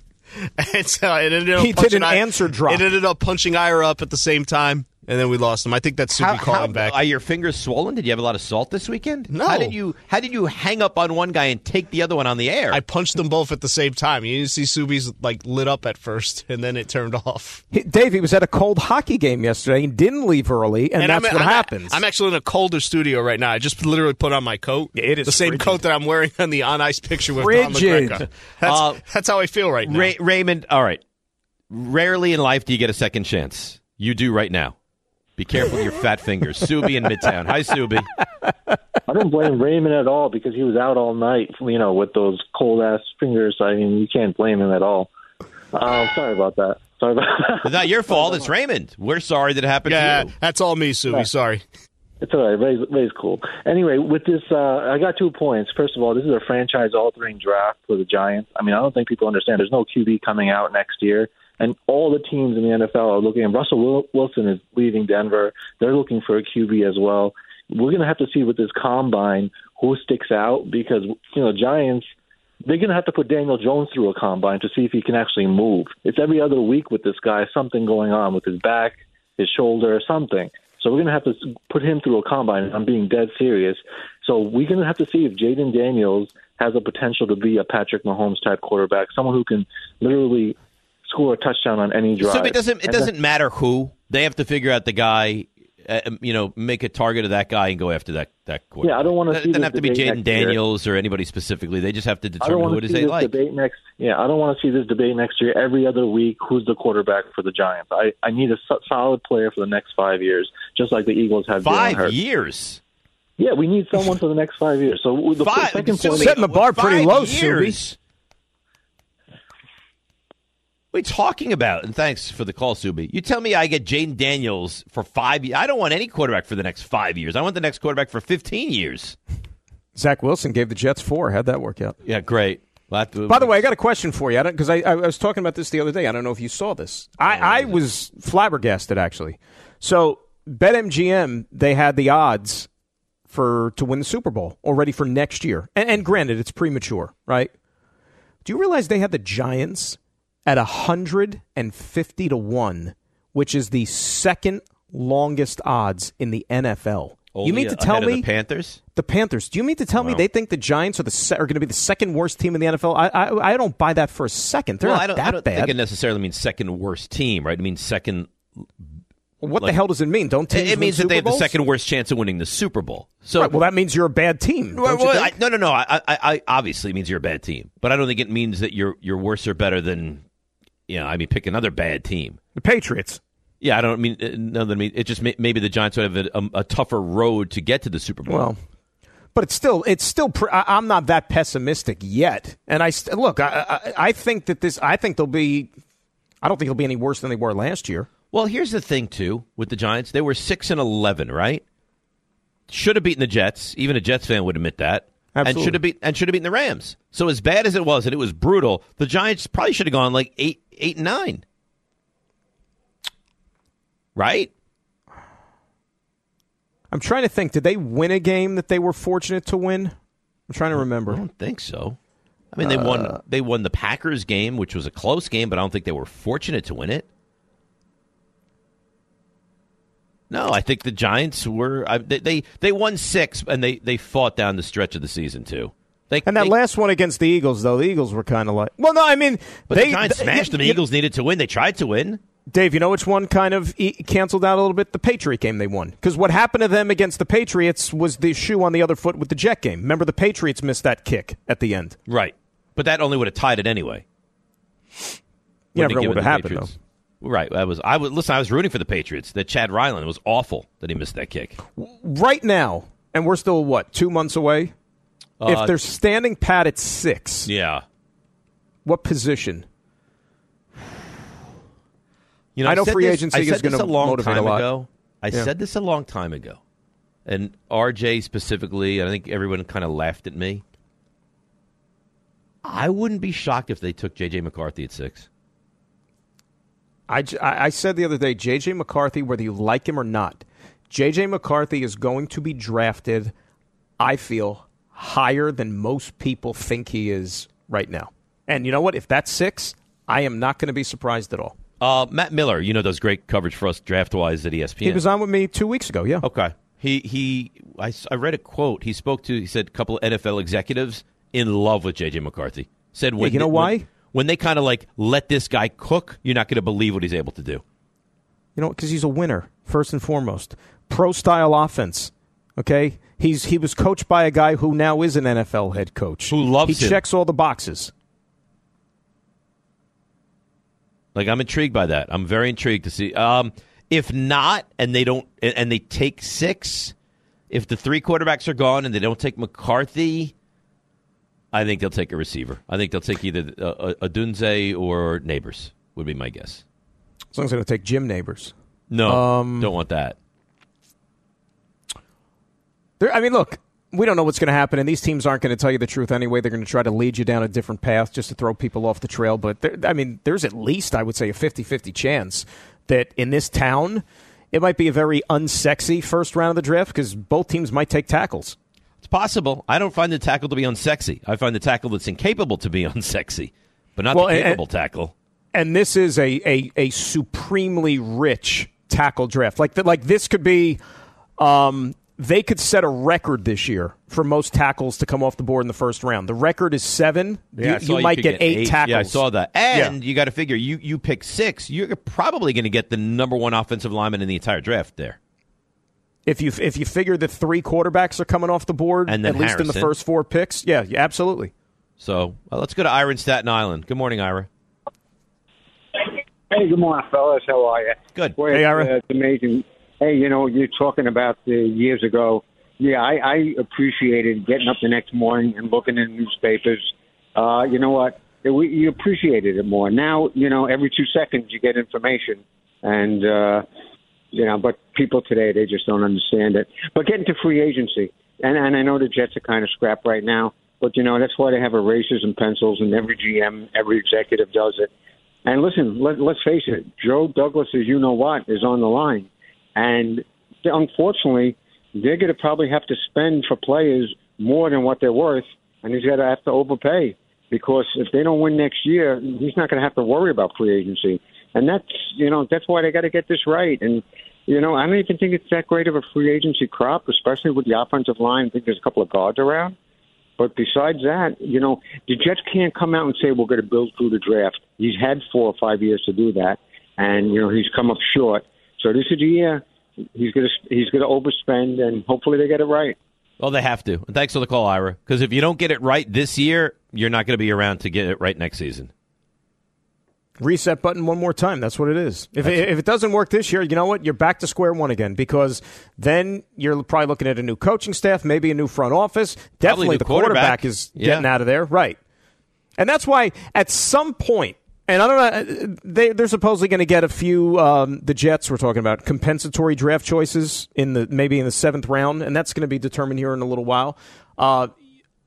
And so it ended up He did punching an I- answer drop. It ended up punching Ira up at the same time, and then we lost him. I think that's Subi How, calling how back. are your fingers swollen? Did you have a lot of salt this weekend? No. How did you How did you hang up on one guy and take the other one on the air? I punched them both at the same time. You didn't see Subi's like lit up at first, and then it turned off. He- Dave, he was at a cold hockey game yesterday and didn't leave early, and, that's I'm, what I'm, happens. I'm actually in a colder studio right now. I just literally put on my coat. it is the same frigid. coat that I'm wearing on the on ice picture with Don Frigid. McGregor. That's, Uh, that's how I feel right now. Ray- Raymond, all right. Rarely in life do you get a second chance. You do right now. Be careful with your fat fingers. Subi in Midtown. Hi, Subi. I don't blame Raymond at all because he was out all night, you know, with those cold ass fingers. I mean, you can't blame him at all. Um, sorry about that. Sorry about that. It's not your fault. It's Raymond. We're sorry that it happened Yeah, to you. that's all me, Subi. Yeah. Sorry. It's all right. Ray's, Ray's cool. Anyway, with this, uh, I got two points. First of all, this is a franchise-altering draft for the Giants. I mean, I don't think people understand. There's no QB coming out next year, and all the teams in the NFL are looking. And Russell Wilson is leaving Denver. They're looking for a QB as well. We're going to have to see with this combine who sticks out because you know Giants. They're going to have to put Daniel Jones through a combine to see if he can actually move. It's every other week with this guy, something going on with his back, his shoulder, something. So we're going to have to put him through a combine. I'm being dead serious. So we're going to have to see if Jayden Daniels has a potential to be a Patrick Mahomes type quarterback, someone who can literally score a touchdown on any drive. So it doesn't. It And doesn't matter who. They have to figure out the guy. Uh, you know, make a target of that guy and go after that that quarterback. Yeah, I don't wanna It see doesn't have to be debate Jayden next year. Daniels or anybody specifically. They just have to I don't determine want who it to is see they this like. debate next. Yeah, I don't want to see this debate next year. Every other week, who's the quarterback for the Giants? I I need a so- solid player for the next five years, just like the Eagles have. Jalen Five years. Yeah, we need someone for the next five years. So the Five- second so point, Setting the bar pretty Five low, years. What are you talking about? And thanks for the call, Subi. You tell me I get Jayden Daniels for five years. I don't want any quarterback for the next five years. I want the next quarterback for 15 years. Zach Wilson gave the Jets four. How'd that work out? Yeah, great. We'll to- By the way, I got a question for you. Because I, I, I was talking about this the other day. I don't know if you saw this. I, I was flabbergasted actually. So BetMGM they had the odds for to win the Super Bowl already for next year. And, and granted, it's premature, right? Do you realize they had the Giants at hundred and fifty to one, which is the second longest odds in the NFL? you mean to tell me the Panthers? The Panthers. Do you mean to tell me they think the Giants are the se- are going to be the second worst team in the NFL? I I, I don't buy that for a second. They're well, not I don't, that I don't bad. think it necessarily means second worst team, right? It means second. what the hell does it mean? Don't teams It, means that Super they have the second worst chance of winning the Super Bowl. So, Right, well, that means you're a bad team. Well, don't you well, I, no, no, no. I, I, I obviously it means you're a bad team, but I don't think it means that you're you're worse or better than, you know. I mean, pick another bad team. the Patriots. Yeah, I don't mean uh, no. I mean it just may, maybe the Giants would have a, a tougher road to get to the Super Bowl. Well, but it's still it's still. Pre- I, I'm not that pessimistic yet. And I st- look. I, I I think that this. I think they'll be. I don't think they'll be any worse than they were last year. Well, here's the thing too with the Giants. They were six and eleven, right? Should have beaten the Jets. Even a Jets fan would admit that. And should have beat and should have beaten the Rams. So as bad as it was, and it was brutal, the Giants probably should have gone like eight, eight and nine. Right? I'm trying to think. Did they win a game that they were fortunate to win? I'm trying to remember. I don't think so. I mean, they won. Uh, they won the Packers game, which was a close game, but I don't think they were fortunate to win it. No, I think the Giants were. They, they they won six, and they they fought down the stretch of the season too. They, And that they- last one against the Eagles, though, the Eagles were kind of like. Well, no, I mean, but they the Giants th- smashed them. The Eagles needed to win. They tried to win. Dave, you know which one kind of e- canceled out a little bit? The Patriot game they won. Because what happened to them against the Patriots was the shoe on the other foot with the Jet game. Remember, the Patriots missed that kick at the end. Right, but that only would have tied it anyway. You never Wouldn't know have what given would the happen, Patriots- Right, I was. I was. Listen, I was rooting for the Patriots. That Chad Ryland was awful that he missed that kick. Right now, and we're still, what, two months away? Uh, if they're standing pat at six, Yeah, what position? You know, I know free this- agency I is said this gonna a long motivate a time lot. ago. I Yeah. said this a long time ago, and RJ specifically. I think everyone kind of laughed at me. I wouldn't be shocked if they took JJ McCarthy at six. I, I said the other day, J.J. McCarthy, whether you like him or not, J.J. McCarthy is going to be drafted, I feel, higher than most people think he is right now. And you know what? If that's six, I am not going to be surprised at all. Uh, Matt Miller, you know, does great coverage for us draft wise at ESPN. He was on with me two weeks ago, yeah. Okay. He he. I, I read a quote. He spoke to. He said a couple of NFL executives in love with JJ McCarthy. Said when you know why? when, when they kind of like let this guy cook, you're not going to believe what he's able to do. You know, because he's a winner first and foremost. Pro style offense. Okay, he's he was coached by a guy who now is an NFL head coach Who loves He him. checks all the boxes. Like I'm intrigued by that. I'm very intrigued to see. Um, if not, and they don't, and and they take six, if the three quarterbacks are gone and they don't take McCarthy, I think they'll take a receiver. I think they'll take either uh, Odunze or Nabers. Would be my guess. As long as they don't take Jim Nabors. No, Um, don't want that. There, I mean, look, we don't know what's going to happen, and these teams aren't going to tell you the truth anyway. They're going to try to lead you down a different path just to throw people off the trail. But, there, I mean, there's at least, I would say, a 50 50 chance that in this town, it might be a very unsexy first round of the draft because both teams might take tackles. Possible. I don't find the tackle to be unsexy. I find the tackle that's incapable to be unsexy, but not Well, the and- capable tackle. and this is a, a, a supremely rich tackle draft. Like th- like this could be, um, they could set a record this year for most tackles to come off the board in the first round. The record is seven. Yeah, you, saw you might could get, eight, tackles. Yeah, I saw that. And Yeah. you got to figure you you pick six, you're probably going to get the number one offensive lineman in the entire draft there. If you if you figure that three quarterbacks are coming off the board And then at least in the first four picks, yeah, yeah absolutely. So uh, let's go to Ira in Staten Island. Good morning, Ira. Hey, good morning, fellas. How are you? Good. Boy, Hey, it's, Ira. uh, it's amazing. Hey, you know, you're talking about the years ago. Yeah, I, I appreciated getting up the next morning and looking in newspapers. Uh, you know what? It, we, you appreciated it more. Now, you know, every two seconds you get information, and uh, you know, but people today they just don't understand it. But getting to free agency, and and I know the Jets are kind of scrap right now, but you know that's why they have erasers and pencils, and every GM, every executive does it. And listen, let, let's face it, Joe Douglas, as you know what, is on the line. And unfortunately, they're going to probably have to spend for players more than what they're worth, and he's going to have to overpay because if they don't win next year, he's not going to have to worry about free agency. And that's you know that's why they got to get this right. And you know I don't even think it's that great of a free agency crop, especially with the offensive line. I think there's a couple of guards around. But besides that, you know, the Jets can't come out and say we're going to build through the draft. He's had four or five years to do that, and you know he's come up short. So this is the year he's going to he's going to overspend, and hopefully they get it right. Well, they have to. And thanks for the call, Ira. Because if you don't get it right this year, you're not going to be around to get it right next season. Reset button one more time. That's what it is. If it, if it doesn't work this year, you know what? You're back to square one again because then you're probably looking at a new coaching staff, maybe a new front office. Definitely the quarterback, quarterback. is Yeah. getting out of there, right? And that's why at some point, and I don't know, they, they're supposedly going to get a few. Um, the Jets we're talking about compensatory draft choices in the maybe in the seventh round, and that's going to be determined here in a little while. Uh,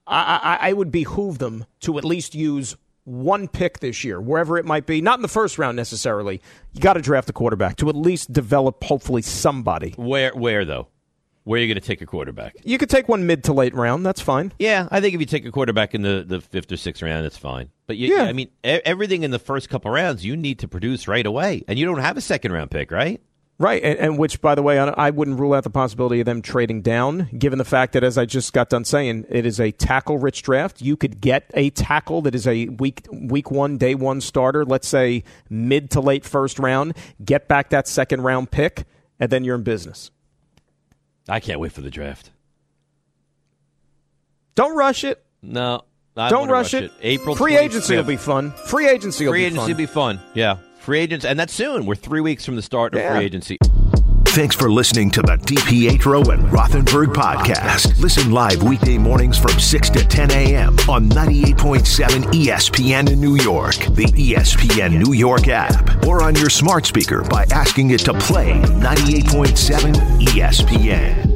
I, I, I would behoove them to at least use one pick this year, wherever it might be. Not in the first round necessarily. You got to draft a quarterback to at least develop, hopefully, somebody. Where, where though? Where are you going to take a quarterback? You could take one mid to late round. That's fine. Yeah, I think if you take a quarterback in the, the fifth or sixth round, that's fine. But you, Yeah. I mean, everything in the first couple rounds, you need to produce right away, and you don't have a second round pick, right? Right, and, and which, by the way, I, I wouldn't rule out the possibility of them trading down, given the fact that, as I just got done saying, it is a tackle-rich draft. You could get a tackle that is a week week one, day one starter. Let's say mid to late first round. Get back that second round pick, and then you're in business. I can't wait for the draft. Don't rush it. No, Don't wanna rush it. April Free agency will be fun. Free agency will free be agency fun. will be fun. Yeah, free agents, and that's soon. We're three weeks from the start of Yeah. free agency. Thanks for listening to the DiPietro and Rothenberg podcast. Listen live weekday mornings from 6 to 10 a.m. on 98.7 ESPN in New York, the ESPN New York app, or on your smart speaker by asking it to play 98.7 ESPN.